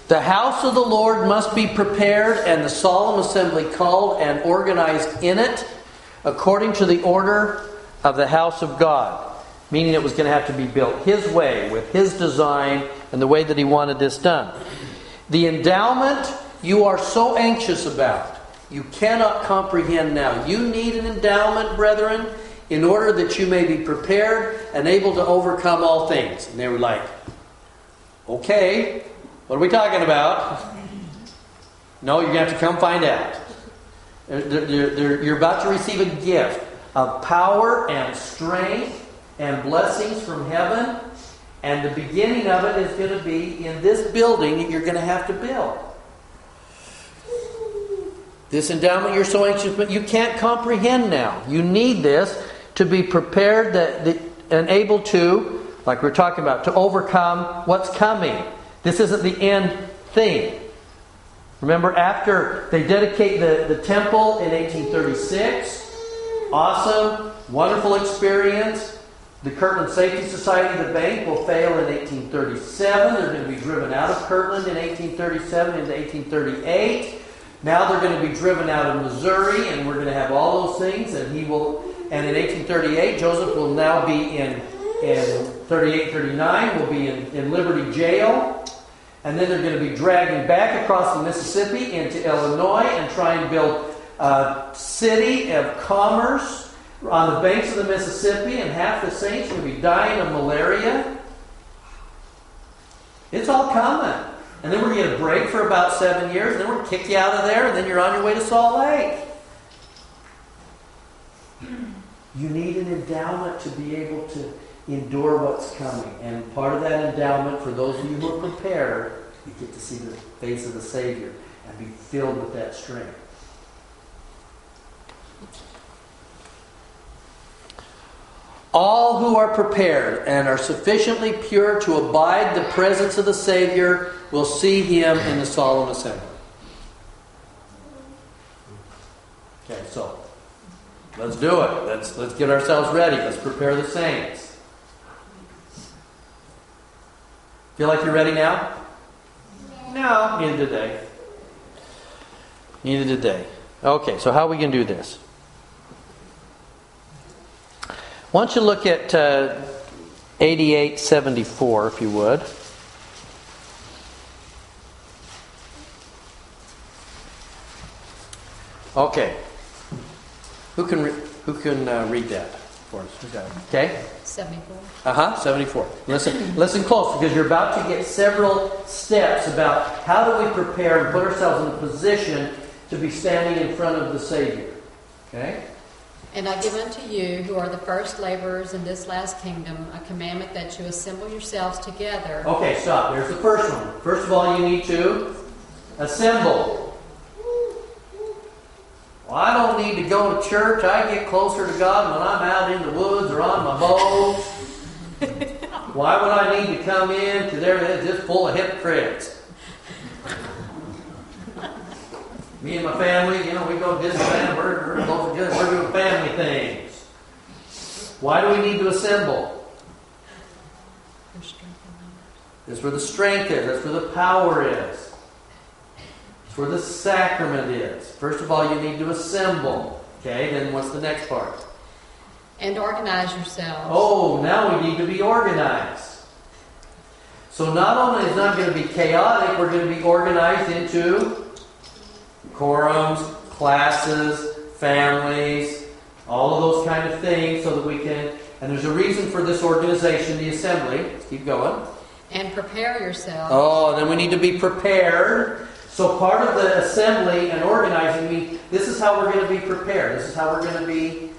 The house of the Lord must be prepared and the solemn assembly called and organized in it according to the order of the house of God. Meaning it was going to have to be built His way, with His design, and the way that He wanted this done. The endowment you are so anxious about, you cannot comprehend now. You need an endowment, brethren, in order that you may be prepared and able to overcome all things. And they were like, okay, what are we talking about? No, you're going to have to come find out. You're about to receive a gift of power and strength and blessings from heaven. And the beginning of it is going to be in this building that you're going to have to build. This endowment you're so anxious, but you can't comprehend now. You need this to be prepared that, that, and able to, like we're talking about, to overcome what's coming. This isn't the end thing. Remember, after they dedicate the, the temple in 1836, awesome, wonderful experience. The Kirtland Safety Society, the bank, will fail in 1837. They're going to be driven out of Kirtland in 1837 into 1838. Now they're going to be driven out of Missouri, and we're going to have all those things. And he will, and in 1838, Joseph will now be in in 38, 39, will be in, in Liberty Jail. And then they're going to be dragging back across the Mississippi into Illinois and try and build a city of commerce on the banks of the Mississippi, and half the saints will be dying of malaria. It's all coming. And then we're going to break for about seven years, and then we're going to kick you out of there, and then you're on your way to Salt Lake. You need an endowment to be able to endure what's coming. And part of that endowment, for those of you who are prepared, you get to see the face of the Savior and be filled with that strength. All who are prepared and are sufficiently pure to abide the presence of the Savior will see him in the solemn assembly. Okay, so let's do it. Let's let's get ourselves ready. Let's prepare the saints. Feel like you're ready now? No, neither did they. Neither did they. Okay, so how are we going to do this? Why don't you look at uh, 8874, if you would? Okay. Who can, re- who can uh, read that for us? Who's got it? Okay? 74. Uh huh, 74. Listen, listen close because you're about to get several steps about how do we prepare and put ourselves in a position to be standing in front of the Savior. Okay? And I give unto you, who are the first laborers in this last kingdom, a commandment that you assemble yourselves together. Okay, stop. There's the first one. First of all, you need to assemble. Well, I don't need to go to church. I get closer to God when I'm out in the woods or on my boat. Why would I need to come in? Because everything's just full of hypocrites. Me and my family, you know, we go to Disneyland. We're, we're, both just, we're doing family things. Why do we need to assemble? That's where the strength is. That's where the power is. Where the sacrament is. First of all, you need to assemble. Okay, then what's the next part? And organize yourselves. Oh, now we need to be organized. So not only is it not going to be chaotic, we're going to be organized into quorums, classes, families, all of those kind of things so that we can. And there's a reason for this organization, the assembly. Let's keep going. And prepare yourselves. Oh, then we need to be prepared. So part of the assembly and organizing means this is how we're going to be prepared. This is how we're going to be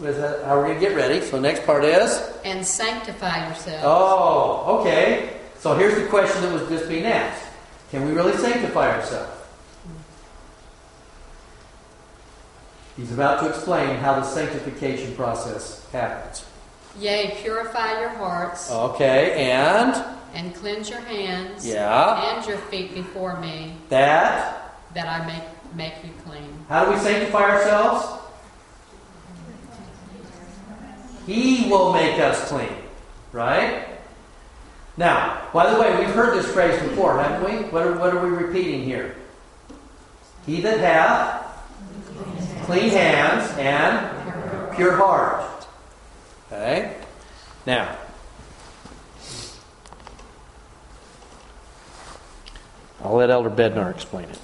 with uh, how we're going to get ready. So next part is and sanctify yourselves. Oh, okay. So here's the question that was just being asked: Can we really sanctify ourselves? He's about to explain how the sanctification process happens. Yea, purify your hearts. Okay, and and cleanse your hands. Yeah. And your feet before me. That that I make make you clean. How do we sanctify ourselves? He will make us clean. Right? Now, by the way, we've heard this phrase before, haven't we? What are, what are we repeating here? He that hath clean hands and pure heart. Okay? Now, I'll let Elder Bednar explain it.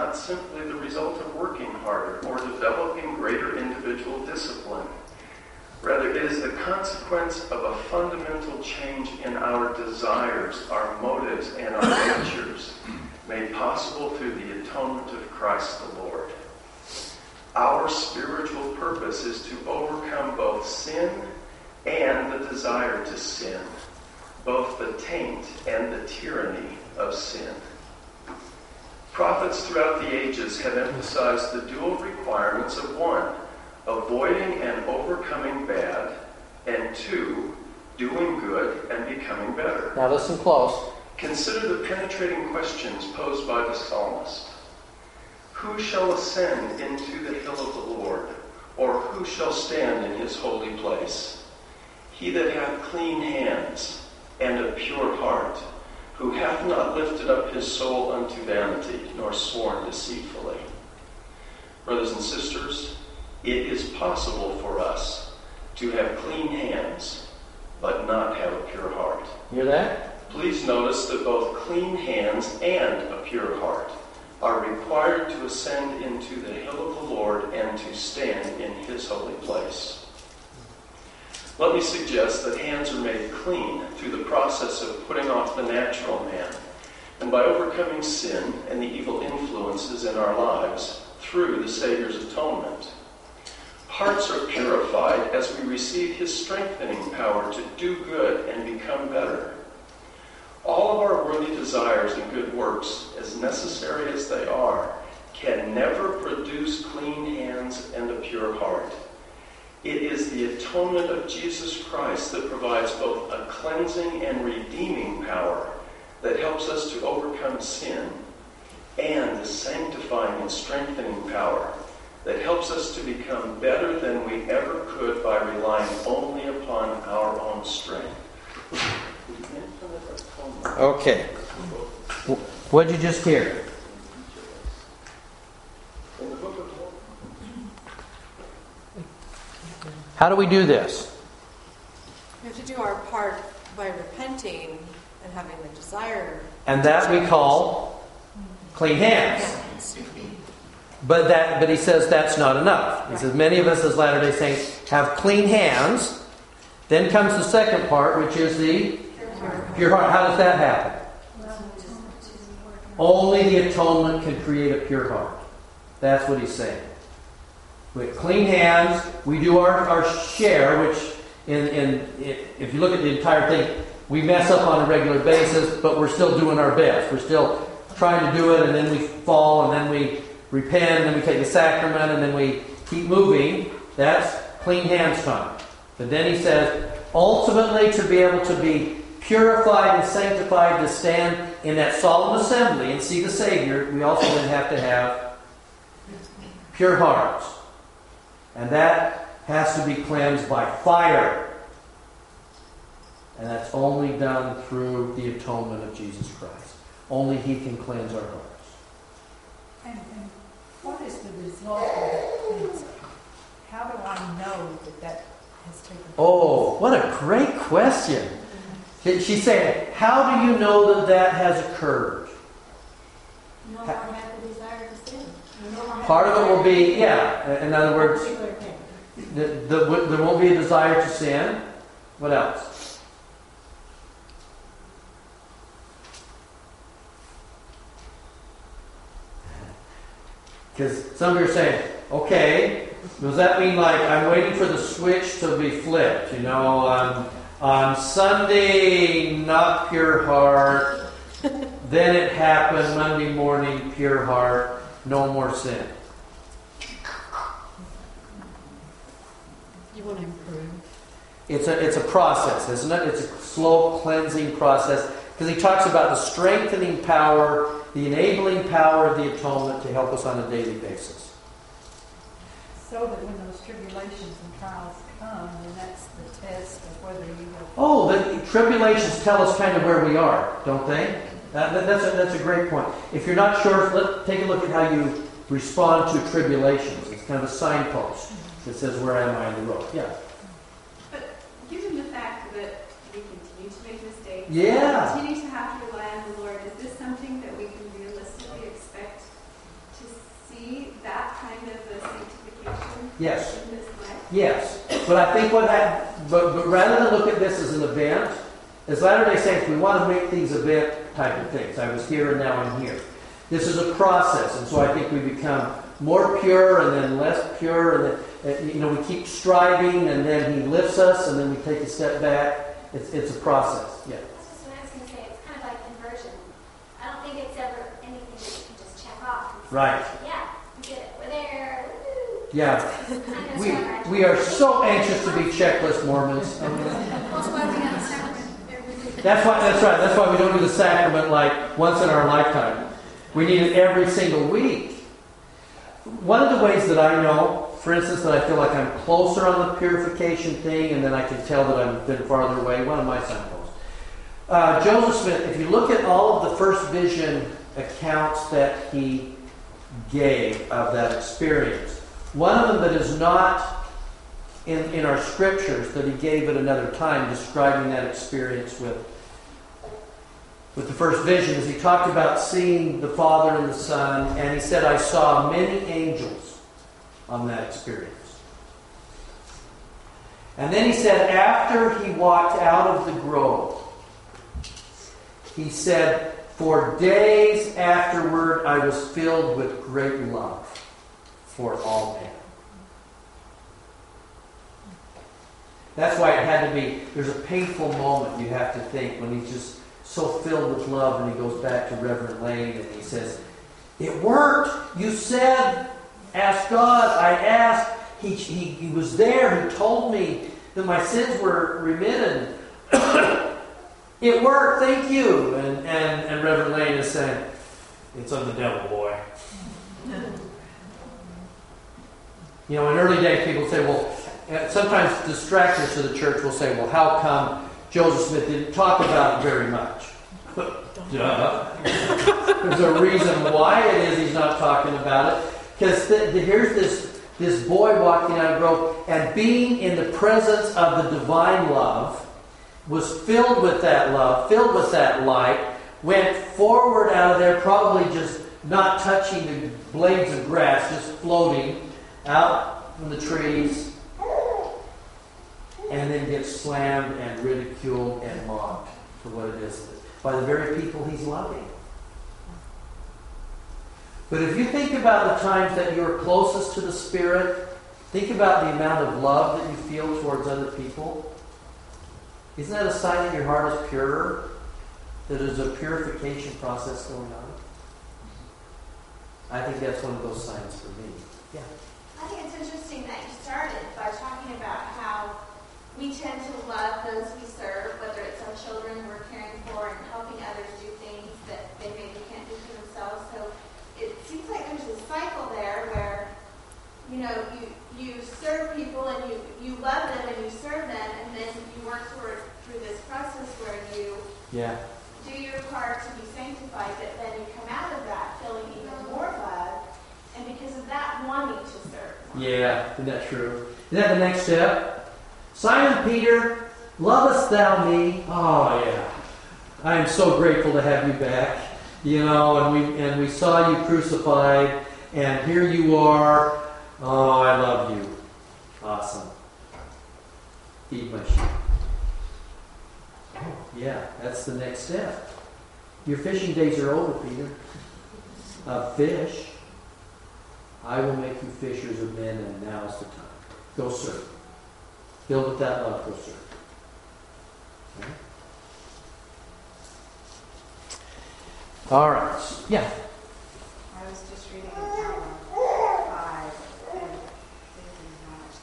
not simply the result of working harder or developing greater individual discipline. Rather, it is the consequence of a fundamental change in our desires, our motives, and our natures, made possible through the atonement of Christ the Lord. Our spiritual purpose is to overcome both sin and the desire to sin, both the taint and the tyranny of sin. Prophets throughout the ages have emphasized the dual requirements of one, avoiding and overcoming bad, and two, doing good and becoming better. Now listen close. Consider the penetrating questions posed by the psalmist. Who shall ascend into the hill of the Lord, or who shall stand in his holy place? He that hath clean hands and a pure heart who hath not lifted up his soul unto vanity, nor sworn deceitfully. Brothers and sisters, it is possible for us to have clean hands, but not have a pure heart. Hear that? Please notice that both clean hands and a pure heart are required to ascend into the hill of the Lord and to stand in his holy place. Let me suggest that hands are made clean through the process of putting off the natural man and by overcoming sin and the evil influences in our lives through the Savior's atonement. Hearts are purified as we receive his strengthening power to do good and become better. All of our worthy desires and good works, as necessary as they are, can never produce clean hands and a pure heart. It is the atonement of Jesus Christ that provides both a cleansing and redeeming power that helps us to overcome sin and the sanctifying and strengthening power that helps us to become better than we ever could by relying only upon our own strength. Okay. What did you just hear? How do we do this? We have to do our part by repenting and having the desire. And that we call clean hands. But that, but he says that's not enough. He says many of us as Latter Day Saints have clean hands. Then comes the second part, which is the pure heart. How does that happen? Only the atonement can create a pure heart. That's what he's saying. With clean hands, we do our, our share, which in, in, if you look at the entire thing, we mess up on a regular basis, but we're still doing our best. We're still trying to do it, and then we fall, and then we repent, and then we take the sacrament, and then we keep moving. That's clean hands time. But then he says, ultimately, to be able to be purified and sanctified to stand in that solemn assembly and see the Savior, we also then have to have pure hearts. And that has to be cleansed by fire. And that's only done through the atonement of Jesus Christ. Only He can cleanse our hearts. And, and what is the result of that cleansing? How do I know that that has taken place? Oh, what a great question. She's saying, How do you know that that has occurred? No more have the desire to sin. No Part of it will be, yeah, in other words, the, the, there won't be a desire to sin. What else? Because some of you are saying, okay, does that mean like I'm waiting for the switch to be flipped? You know, on, on Sunday, not pure heart. then it happened Monday morning, pure heart, no more sin. You want to improve. It's a, it's a process, isn't it? It's a slow cleansing process because he talks about the strengthening power, the enabling power of the atonement to help us on a daily basis. So that when those tribulations and trials come, then that's the test of whether you have. Oh, the tribulations tell us kind of where we are, don't they? That, that- that's, a, that's a great point. If you're not sure, let, take a look at how you respond to tribulations. It's kind of a signpost that says, Where am I in the road? Yeah. But given the fact that we continue to make mistakes, Yeah. continue to have to rely on the Lord, is this something that we can realistically expect to see that kind of a sanctification Yes. in this life? Yes, but I think what that, but, but rather than look at this as an event, as Latter day Saints, we want to make these event type of things. I was here and now I'm here. This is a process, and so I think we become more pure and then less pure, and then, uh, you know, we keep striving, and then He lifts us, and then we take a step back. It's, it's a process, yeah. That's what I was going to say. It's kind of like conversion. I don't think it's ever anything that you can just check off. Right. Yeah, we did it. We're there. Yeah. We, we are so anxious to be checklist Mormons. That's why. That's right. That's why we don't do the sacrament like once in our lifetime. We need it every single week. One of the ways that I know, for instance, that I feel like I'm closer on the purification thing, and then I can tell that I've been farther away. One of my signposts. Uh, Joseph Smith. If you look at all of the first vision accounts that he gave of that experience, one of them that is not in, in our scriptures that he gave at another time, describing that experience with with the first vision is he talked about seeing the Father and the Son, and he said, I saw many angels on that experience. And then he said, after he walked out of the grove, he said, For days afterward, I was filled with great love for all men. That's why it had to be, there's a painful moment you have to think when he's just so filled with love, and he goes back to Reverend Lane and he says, It worked. You said, Ask God. I asked. He, he, he was there. He told me that my sins were remitted. it worked. Thank you. And, and, and Reverend Lane is saying, It's of the devil, boy. You know, in early days, people say, well, uh, sometimes distractors to the church will say, well, how come Joseph Smith didn't talk about it very much? Duh. There's a reason why it is he's not talking about it. Because th- th- here's this, this boy walking out of grove, and being in the presence of the divine love, was filled with that love, filled with that light, went forward out of there, probably just not touching the blades of grass, just floating out from the trees, and then gets slammed and ridiculed and mocked for what it is by the very people he's loving. But if you think about the times that you're closest to the Spirit, think about the amount of love that you feel towards other people. Isn't that a sign that your heart is purer? That there's a purification process going on? I think that's one of those signs for me. I think it's interesting that you started by talking about how we tend to love those we serve, whether it's our children we're caring for and helping others do things that they maybe can't do for themselves. So it seems like there's a cycle there where, you know, you you serve people and you, you love them and you serve them and then you work toward through this process where you Yeah. do your part to be sanctified, but then you come out of that feeling even more love, because of that, wanting to serve. Yeah, isn't that true? Is that the next step? Simon Peter, lovest thou me? Oh yeah. I am so grateful to have you back. You know, and we and we saw you crucified, and here you are. Oh, I love you. Awesome. Feed my sheep. Yeah, that's the next step. Your fishing days are over, Peter. Uh, fish. I will make you fishers of men, and now is the time. Go serve. Filled with that love, go serve. Okay? All right. Yeah. I was just reading John 5 and thinking that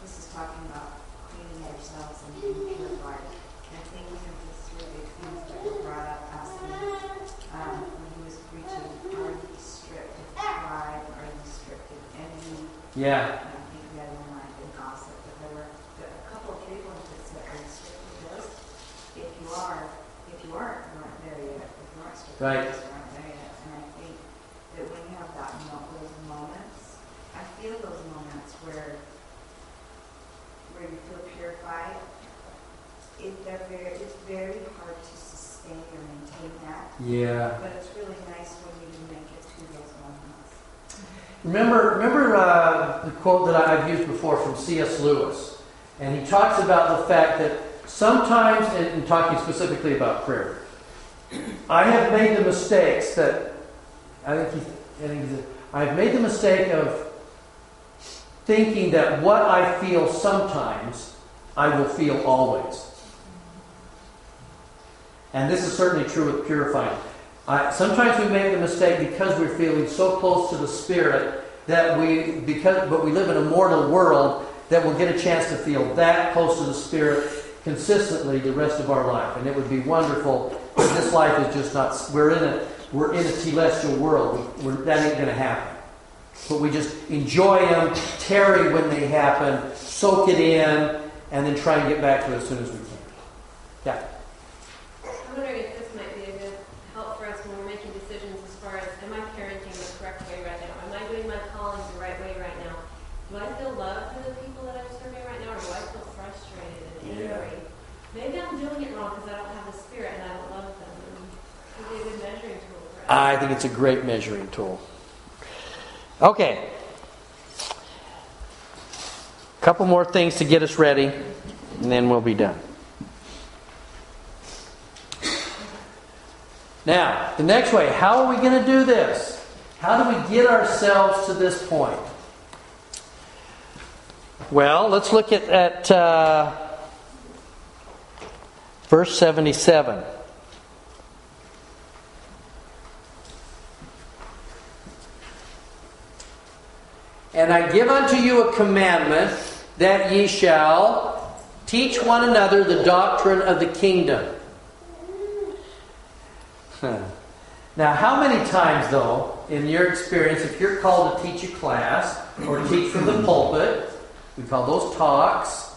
this is talking about cleaning ourselves and being purified. And thinking of this really things that were brought up last week um, when he was preaching, are you stripped of pride? Are you stripped of envy? Yeah. And I think the other one might have been gossip, but there were a couple of big ones that said, are you stripped? If you are, if you aren't, you aren't there yet. If you aren't stripped Right. of this, you aren't there yet. And I think that when you have that mo- those moments, I feel those moments where where you feel purified. It, they're very, it's very hard to sustain or maintain that. Yeah. But it's really nice when you do make it through those moments. Remember, remember uh, the quote that I've used before from C.S. Lewis, and he talks about the fact that sometimes, and, talking specifically about prayer, I have made the mistakes that I think he, I think I've made the mistake of thinking that what I feel sometimes, I will feel always. And this is certainly true with purifying. Sometimes we make the mistake because we're feeling so close to the Spirit that we, because, but we live in a mortal world, that we'll get a chance to feel that close to the Spirit consistently the rest of our life. And it would be wonderful. This life is just not. We're in a we're in a telestial world. We, we're, that ain't going to happen. But we just enjoy them, tarry when they happen, soak it in, and then try and get back to it as soon as we can. Yeah. I'm wondering if this might be a good help for us when we're making decisions as far as am I parenting the correct way right now? Am I doing my calling the right way right now? Do I feel love for the people that I'm serving right now, or do I feel frustrated and Yeah. angry? Maybe I'm doing it wrong because I don't have the spirit and I don't love them. And it would be a good measuring tool for us. I think it's a great measuring tool. Okay. A couple more things to get us ready, and then we'll be done. Now, the next way, how are we going to do this? How do we get ourselves to this point? Well, let's look at, at uh, verse 77. And I give unto you a commandment that ye shall teach one another the doctrine of the kingdom. Now, how many times, though, in your experience, if you're called to teach a class or teach from the pulpit, we call those talks,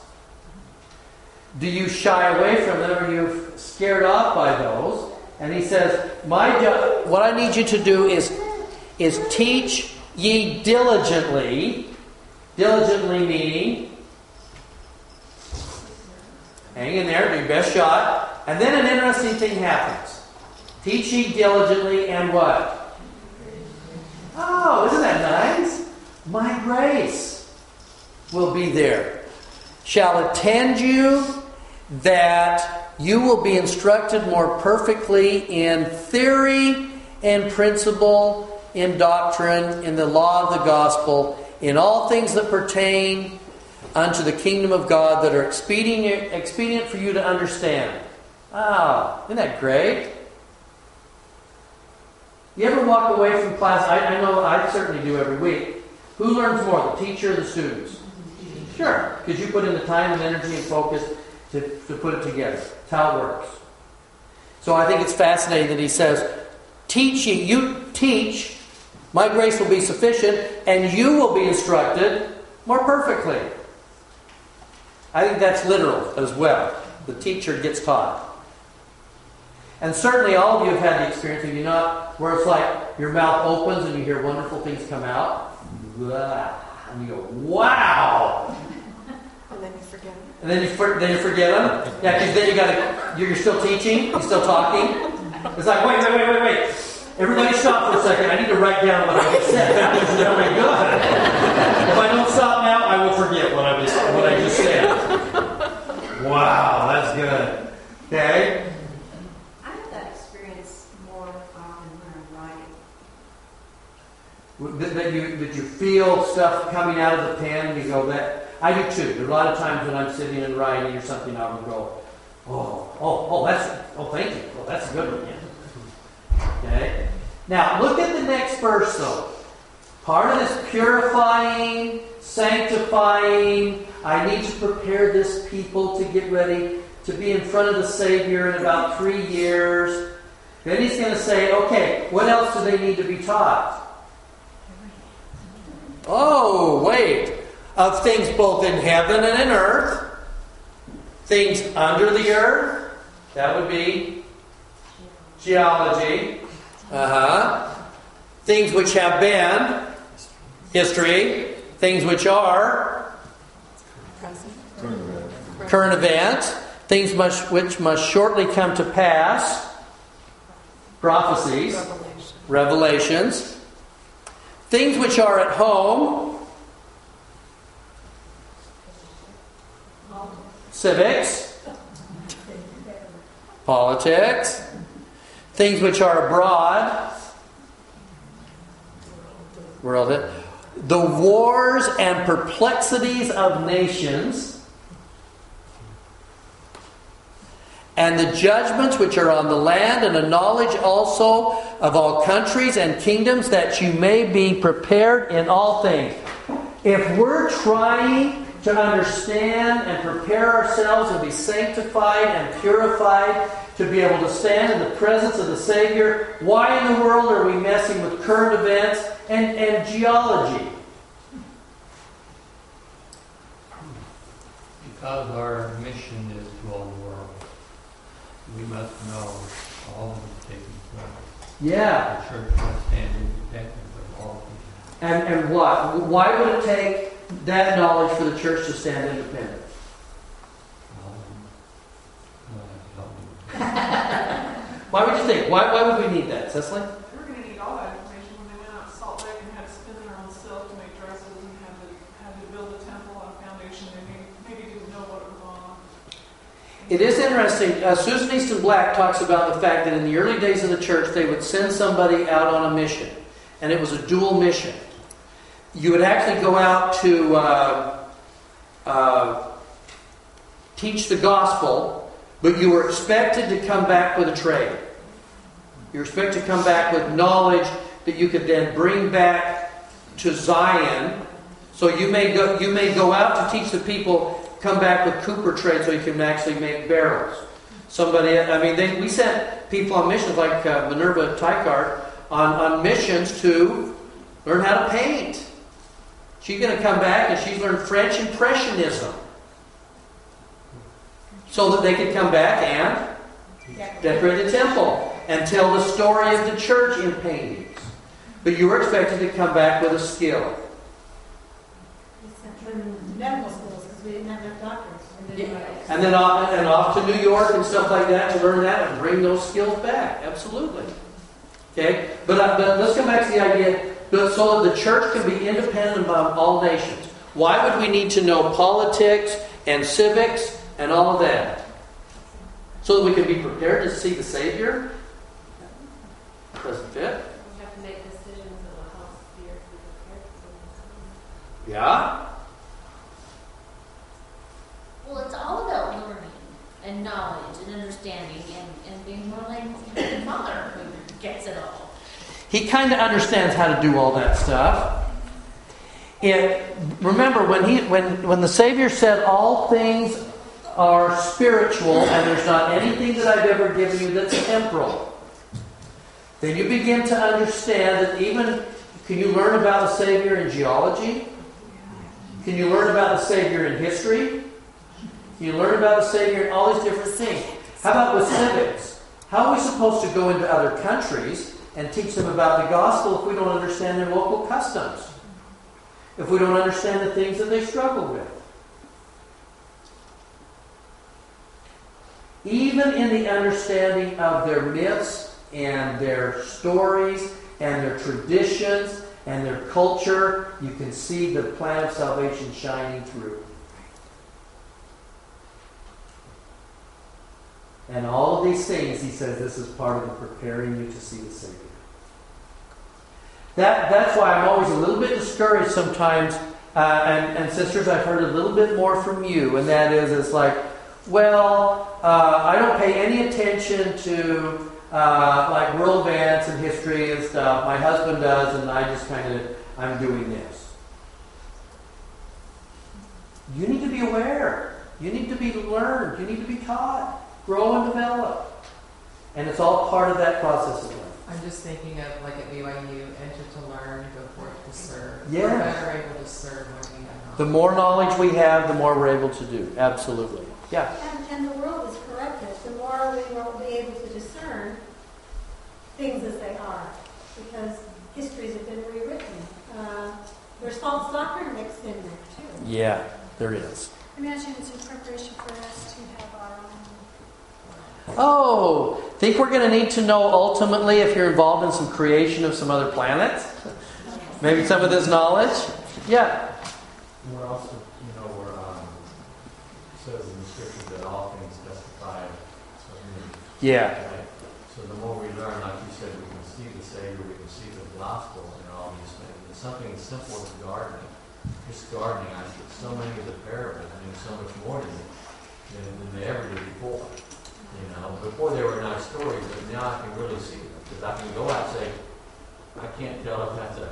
do you shy away from them? Are you're scared off by those? And he says, "My job, what I need you to do is, is teach ye diligently, diligently meaning, Hang in there, do your best shot. And then an interesting thing happens. Teach ye diligently and what? Oh, isn't that nice? My grace will be there. Shall attend you that you will be instructed more perfectly in theory and principle, in doctrine, in the law of the gospel, in all things that pertain unto the kingdom of God that are expedient, expedient for you to understand. Ah, isn't that great? You ever walk away from class? I, I know I certainly do every week. Who learns more, the teacher or the students? Sure, because you put in the time and energy and focus to, to put it together. That's how it works. So I think it's fascinating that he says, Teach ye, you teach, my grace will be sufficient, and you will be instructed more perfectly. I think that's literal as well. The teacher gets taught. And certainly all of you have had the experience, have you not, where it's like your mouth opens and you hear wonderful things come out. And you go, wow! And then you forget them. And then you, for, then you forget them. Yeah, because then you got to, you're still teaching, you're still talking. It's like, wait, wait, wait, wait, wait. Everybody stop for a second. I need to write down what I just said. That was really good. If I don't stop now, I will forget what I, was, what I just said. Wow, that's good. Okay? I have that experience more often when I'm writing. That, that you, that you feel stuff coming out of the pen you go, that. I do too. There are a lot of times when I'm sitting and writing or something, I will go, oh, oh, oh, that's, oh, thank you. Oh, that's a good one. Okay? Now, look at the next verse, though. Part of this purifying, sanctifying, I need to prepare this people to get ready to be in front of the Savior in about three years. Then he's going to say, okay, what else do they need to be taught? Oh, wait. Of things both in heaven and in earth, things under the earth, that would be geology. Uh huh. Things which have been, history. Things which are, current events. Things must, which must shortly come to pass, prophecies, revelations. Things which are at home, civics, politics, things which are abroad, world, the wars and perplexities of nations, and the judgments which are on the land, and a knowledge also of all countries and kingdoms, that you may be prepared in all things. If we're trying to understand and prepare ourselves and be sanctified and purified to be able to stand in the presence of the Savior, why in the world are we messing with current events and, and geology? Because our mission is to all the world, we must know all that is taking place. Yeah. The church must stand independent of all things. And, and what? Why would it take that knowledge for the church to stand independent? Why would you think? Why, why would we need that, Cecily? We're going to need all that information when they went out to Salt Lake and had to spin their own silk to make dresses and had to, had to build a temple on a foundation they maybe, maybe didn't know what it was on. It is interesting. Uh, Susan Easton Black talks about the fact that in the early days of the church, they would send somebody out on a mission, and it was a dual mission. You would actually go out to uh, uh, teach the gospel, but you were expected to come back with a trade. You were expected to come back with knowledge that you could then bring back to Zion. So you may go, you may go out to teach the people, come back with cooper trade so you can actually make barrels. Somebody, I mean, they, we sent people on missions like uh, Minerva Teichert on, on missions to learn how to paint. She's going to come back and she's learned French Impressionism so that they could come back and decorate the temple and tell the story of the church in paintings. But you were expected to come back with a skill. And then off, and off to New York and stuff like that to learn that and bring those skills back. Absolutely. Okay? But, uh, but let's come back to the idea so that the church can be independent of all nations. Why would we need to know politics and civics and all of that? So that we can be prepared to see the Savior? Doesn't fit. We have to make decisions that will help steer through the Yeah? Well, it's all about learning and knowledge and understanding and, and being more like the mother who gets it all. He kind of understands how to do all that stuff. And remember, when, he, when, when the Savior said, All things are spiritual, and there's not anything that I've ever given you that's temporal, then you begin to understand that even can you learn about the Savior in geology? Can you learn about the Savior in history? Can you learn about the Savior in all these different things? How about with civics? How are we supposed to go into other countries and teach them about the gospel if we don't understand their local customs? If we don't understand the things that they struggle with? Even in the understanding of their myths and their stories and their traditions and their culture, you can see the plan of salvation shining through. And all of these things, he says, this is part of the preparing you to see the Savior. That, that's why I'm always a little bit discouraged sometimes. Uh, and, and sisters, I've heard a little bit more from you, and that is, it's like, well, uh, I don't pay any attention to uh, like world events and history and stuff. My husband does, and I just kind of I'm doing this. You need to be aware. You need to be learned. You need to be taught grow and develop. And it's all part of that process. I'm just thinking of like at BYU, enter to learn, go forth to serve. Yeah. We're better able to serve when we have knowledge. The more knowledge we have, the more we're able to do. Absolutely. Yeah. And, and the world is corrupted. The more we will be able to discern things as they are, because histories have been rewritten. Uh, there's false doctrine mixed in there too. Yeah, there is. Imagine it's in preparation for us to have our own. Oh, think we're going to need to know ultimately if you're involved in some creation of some other planets? Maybe some of this knowledge? Yeah. We're also, you know, we're, um, says in the scripture that all things testify. Yeah. Right? So the more we learn, like you said, we can see the Savior, we can see the gospel in all these things. It's something as simple as gardening. Just gardening, I get so many of the parables, I mean, so much more me than, than they ever did before. You know, before they were nice stories, but now I can really see them. Because I can go out and say, I can't tell if that's a,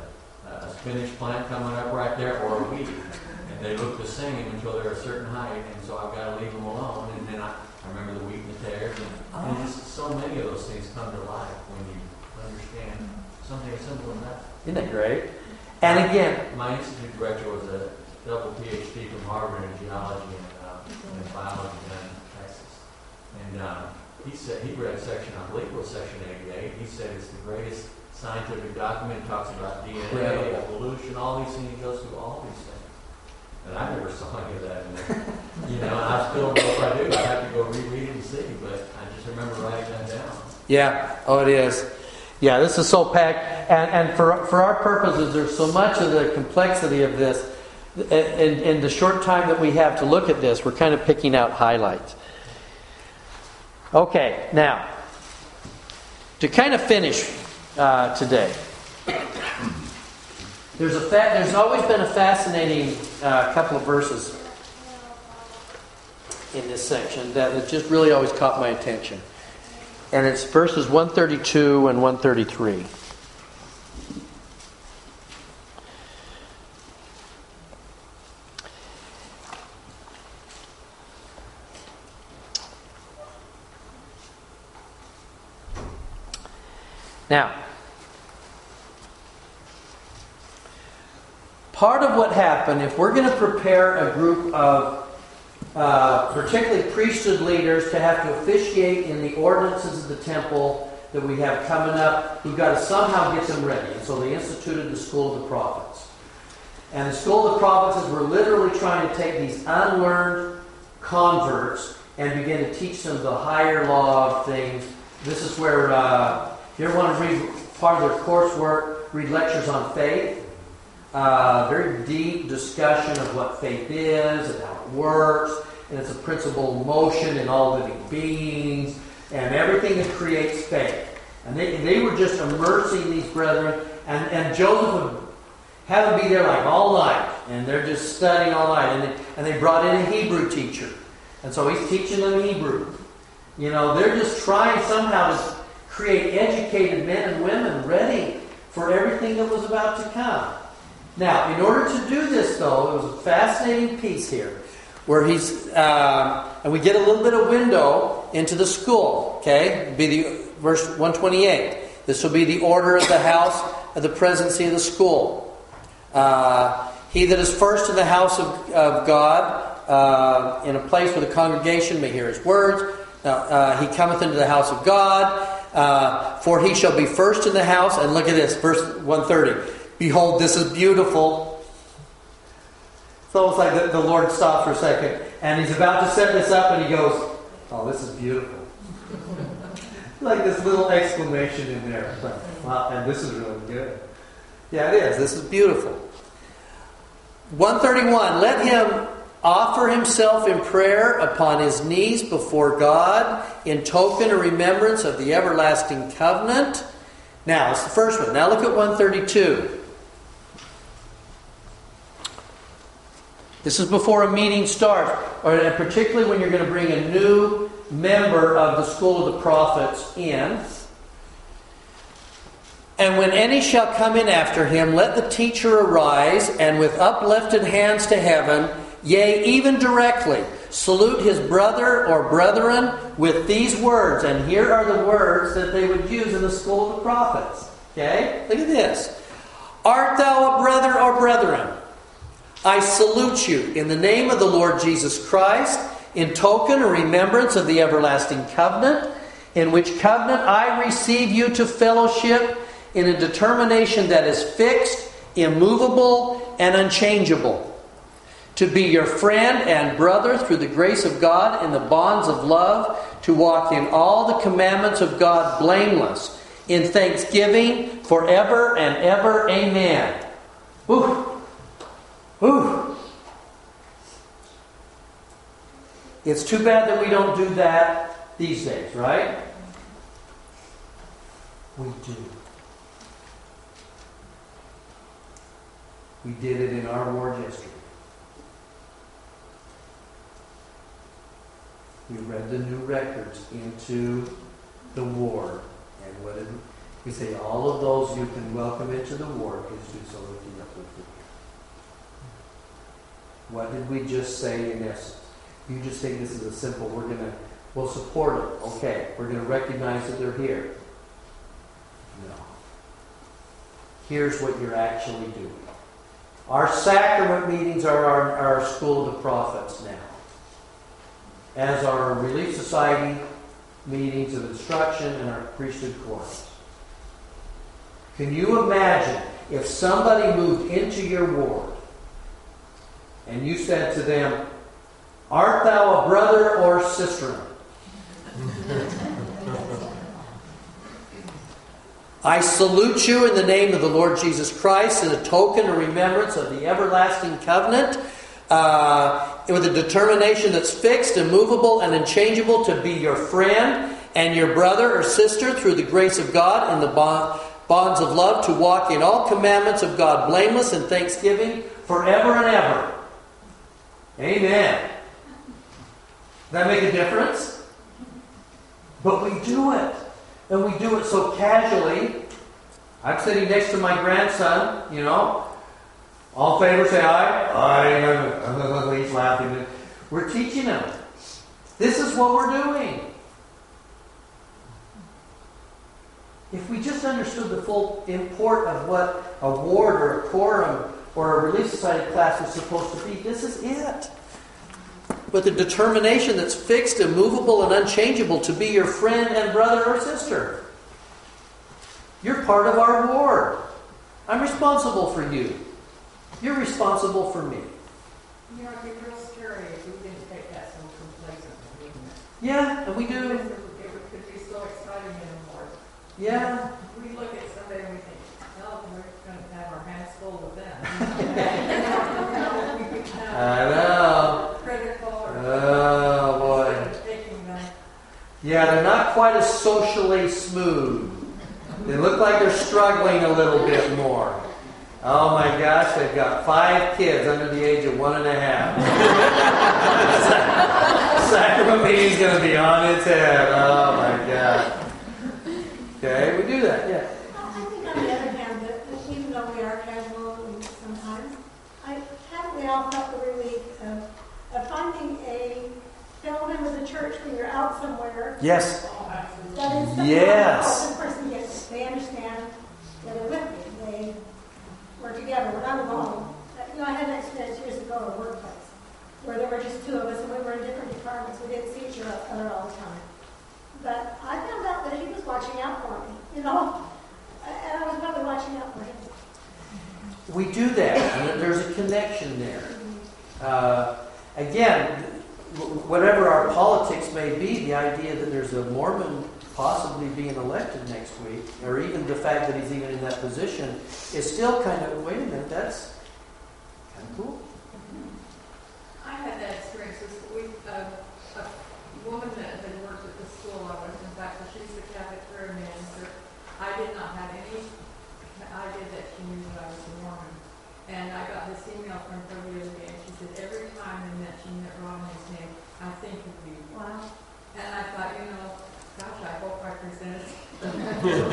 a spinach plant coming up right there or a weed. And they look the same until they're a certain height, and so I've got to leave them alone. And then I, I remember the wheat and the tares. And, and just so many of those things come to life when you understand something as simple as that. Isn't that great? And again, my institute director was a double PhD from Harvard in geology and, uh, and biology down in Texas. And um, he said he read section, I believe it was section 88. He said it's the greatest scientific document. It talks about DNA, evolution, all these things. He goes through all these things. And I never saw any of that in there. you know, and I still, don't know if I do, I have to go reread it and see. But I just remember writing that down. Yeah. Oh, it is. Yeah, this is so packed. And, and for, for our purposes, there's so much of the complexity of this. In, in the short time that we have to look at this, we're kind of picking out highlights. Okay, now, to kind of finish uh, today, there's, a fa- there's always been a fascinating uh, couple of verses in this section that just really always caught my attention. And it's verses 132 and 133. Now, part of what happened, if we're going to prepare a group of uh, particularly priesthood leaders to have to officiate in the ordinances of the temple that we have coming up, we've got to somehow get them ready. And so they instituted the School of the Prophets. And the School of the Prophets is we're literally trying to take these unlearned converts and begin to teach them the higher law of things. This is where, uh, you ever want to read part of their coursework, read lectures on faith. Uh, very deep discussion of what faith is and how it works, and it's a principle of motion in all living beings and everything that creates faith. And they, they were just immersing these brethren, and, and Joseph would have them be there like all night, and they're just studying all night. And they, and they brought in a Hebrew teacher, and so he's teaching them Hebrew. You know, they're just trying somehow to create educated men and women ready for everything that was about to come. Now, in order to do this, though, it was a fascinating piece here where he's, uh, and we get a little bit of window into the school. Okay, be the verse 128. This will be the order of the house of the presidency of the school. Uh, he that is first in the house of, of God, uh, in a place where the congregation may hear his words. Uh, he cometh into the house of God, uh, for he shall be first in the house. And look at this, verse 130. Behold, this is beautiful. It's almost like the, the Lord stopped for a second, and he's about to set this up, and he goes, Oh, this is beautiful. like this little exclamation in there. Wow, and this is really good. Yeah, it is. This is beautiful. 131. Let him offer himself in prayer upon his knees before God in token or remembrance of the everlasting covenant. Now, it's the first one. Now look at 132. This is before a meeting starts, or particularly when you're going to bring a new member of the school of the prophets in. And when any shall come in after him, let the teacher arise, and with uplifted hands to heaven, yea, even directly, salute his brother or brethren with these words. And here are the words that they would use in the school of the prophets. Okay? Look at this. Art thou a brother or brethren? I salute you in the name of the Lord Jesus Christ, in token or remembrance of the everlasting covenant, in which covenant I receive you to fellowship in a determination that is fixed, immovable, and unchangeable. To be your friend and brother through the grace of God in the bonds of love, to walk in all the commandments of God blameless, in thanksgiving forever and ever. Amen. Whew. Whew. It's too bad that we don't do that these days, right? We do. We did it in our ward yesterday. We read the new records into the ward. And what did we say? All of those you can welcome into the ward, please do so with the uplifted What did we just say in essence? You just think this is a simple, we're going to, we'll support it. Okay, we're going to recognize that they're here. No. Here's what you're actually doing. Our sacrament meetings are our, our school of the prophets now. As our Relief Society meetings of instruction and our priesthood quorums. Can you imagine if somebody moved into your ward and you said to them, Art thou a brother or sister? I salute you in the name of the Lord Jesus Christ in a token of remembrance of the everlasting covenant, uh, with a determination that's fixed, immovable, and unchangeable to be your friend and your brother or sister through the grace of God in the bond, bonds of love, to walk in all commandments of God blameless in thanksgiving forever and ever. Amen. That make a difference? But we do it. And we do it so casually. I'm sitting next to my grandson, you know. All in favor say aye. Aye. He's laughing. We're teaching him. This is what we're doing. If we just understood the full import of what a ward or a quorum or a Relief Society class is supposed to be, this is it. With a determination that's fixed, immovable, and unchangeable to be your friend and brother or sister. You're part of our ward. I'm responsible for you. You're responsible for me. You know, it'd be real scary if we didn't take that so complacently, wouldn't it? Yeah, and we do. It could be so exciting anymore. Yeah. We look at somebody and we think, oh, we're gonna have our hands full with them. I know. Critical. Oh, boy. instead of Taking them. Yeah, they're not quite as socially smooth. They look like they're struggling a little bit more. Oh my gosh, they've got five kids under the age of one and a half. Sacrament meeting's going to be on its head. Oh my God. Okay, we do that, yeah. I think on the other hand, that even though we are casual sometimes, I haven't we all felt the relief of, of finding a fellow member of the church when you're out somewhere. Yes. That is Yes. help the person gets, they understand that they're with me, they, we're together, we're not alone. Uh, You know, I had an experience years ago at a workplace where there were just two of us and we were in different departments, we didn't see each other all the time. But I found out that he was watching out for me, you know, and I was probably watching out for him. We do that, and there's a connection there. Uh, again, whatever our politics may be, the idea that there's a Mormon possibly being elected next week, or even the fact that he's even in that position, is still kind of, wait a minute, that's kind of cool. Had that experience with a woman that had worked at the school I was, in fact, she's the cafeteria manager. I did not have any idea that she knew that I was a Mormon. And I got this email from her the other day, and she said, every time they mention that Romney's name, I think of you. Wow. And I thought, you know, gosh, I hope I presented the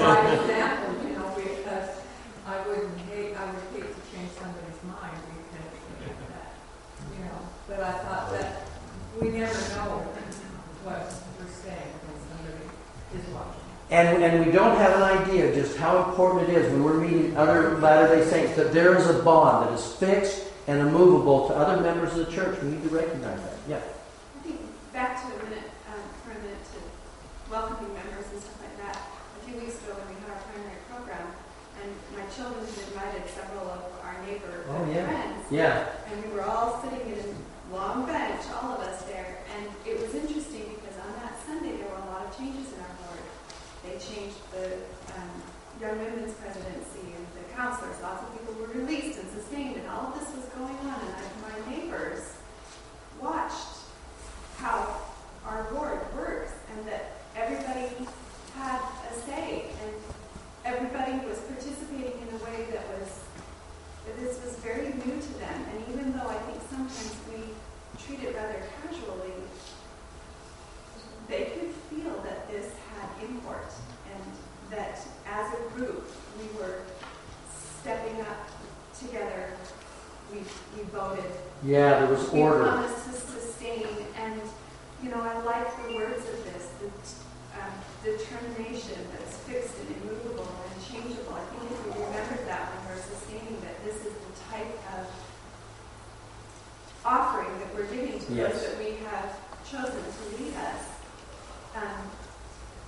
right example, you know, because I wouldn't hate, I would hate to change somebody's mind because of that, you know. But I thought that we never know what we're saying when somebody is watching. And, and we don't have an idea just how important it is when we're meeting other Latter day Saints that there is a bond that is fixed and immovable to other members of the church. We need to recognize that. Yeah. I think back to a minute, um, for a minute to welcoming members and stuff like that. A few weeks ago when we had our primary program, and my children had invited several of our neighbor Oh, yeah. friends. Yeah. And we were all sitting in a long bench, all of us there, and it was interesting because on that Sunday there were a lot of changes in our board. They changed the um, young women's presidency and the counselors. Lots of people were released and sustained, and all of this was going on. And I, my neighbors watched how our board works and that everybody had a say and everybody was participating in a way that was that this was very new to them. And even though I think sometimes we treat it rather casually, they could feel that this had import and that as a group we were stepping up together. We, we voted Yeah, there was order. promise to sustain, and, you know, I like the words of this, the um, determination that's fixed and immovable and changeable. I think if we remember that when we're sustaining, that this is the type of offering that we're giving to Yes. those that we have chosen to lead us, um,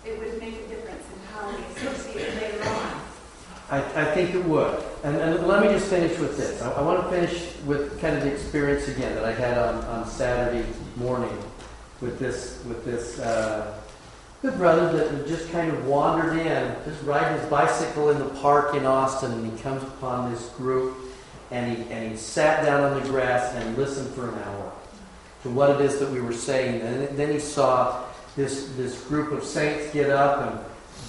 it would make a difference in how we associate later on. I, I think it would. And, and let me just finish with this. I, I want to finish with kind of the experience again that I had on, on Saturday morning with this with this uh, good brother that just kind of wandered in, just riding his bicycle in the park in Austin, and he comes upon this group, and he and he sat down on the grass and listened for an hour to what it is that we were saying, and then he saw this this group of saints get up and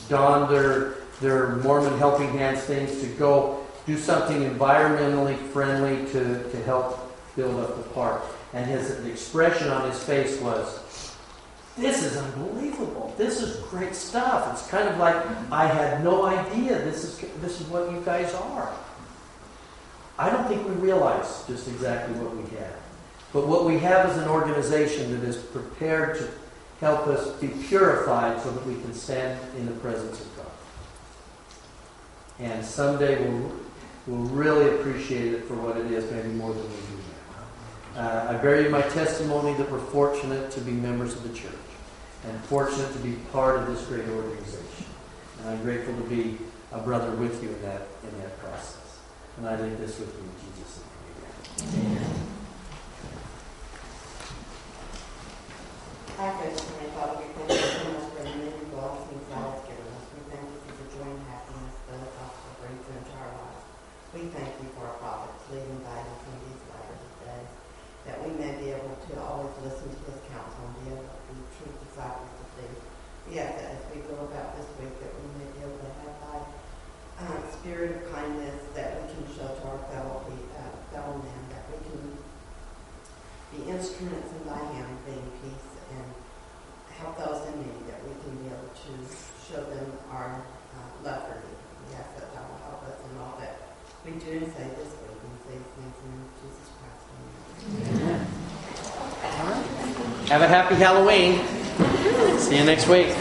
don their their Mormon Helping Hands things to go do something environmentally friendly to, to help build up the park. And his expression on his face was, This is unbelievable. This is great stuff. It's kind of like I had no idea this is this is what you guys are. I don't think we realize just exactly what we have. But what we have is an organization that is prepared to help us be purified so that we can stand in the presence of God. And someday we'll, will really appreciate it for what it is, maybe more than we do now. Uh, I bear you my testimony that we're fortunate to be members of the church and fortunate to be part of this great organization. And I'm grateful to be a brother with you in that, in that process. And I leave this with you in Jesus' name. Amen. Amen. I Father, we thank you We thank you for our prophets leading and in these latter that we may be able to always listen to Have a happy Halloween. See you next week.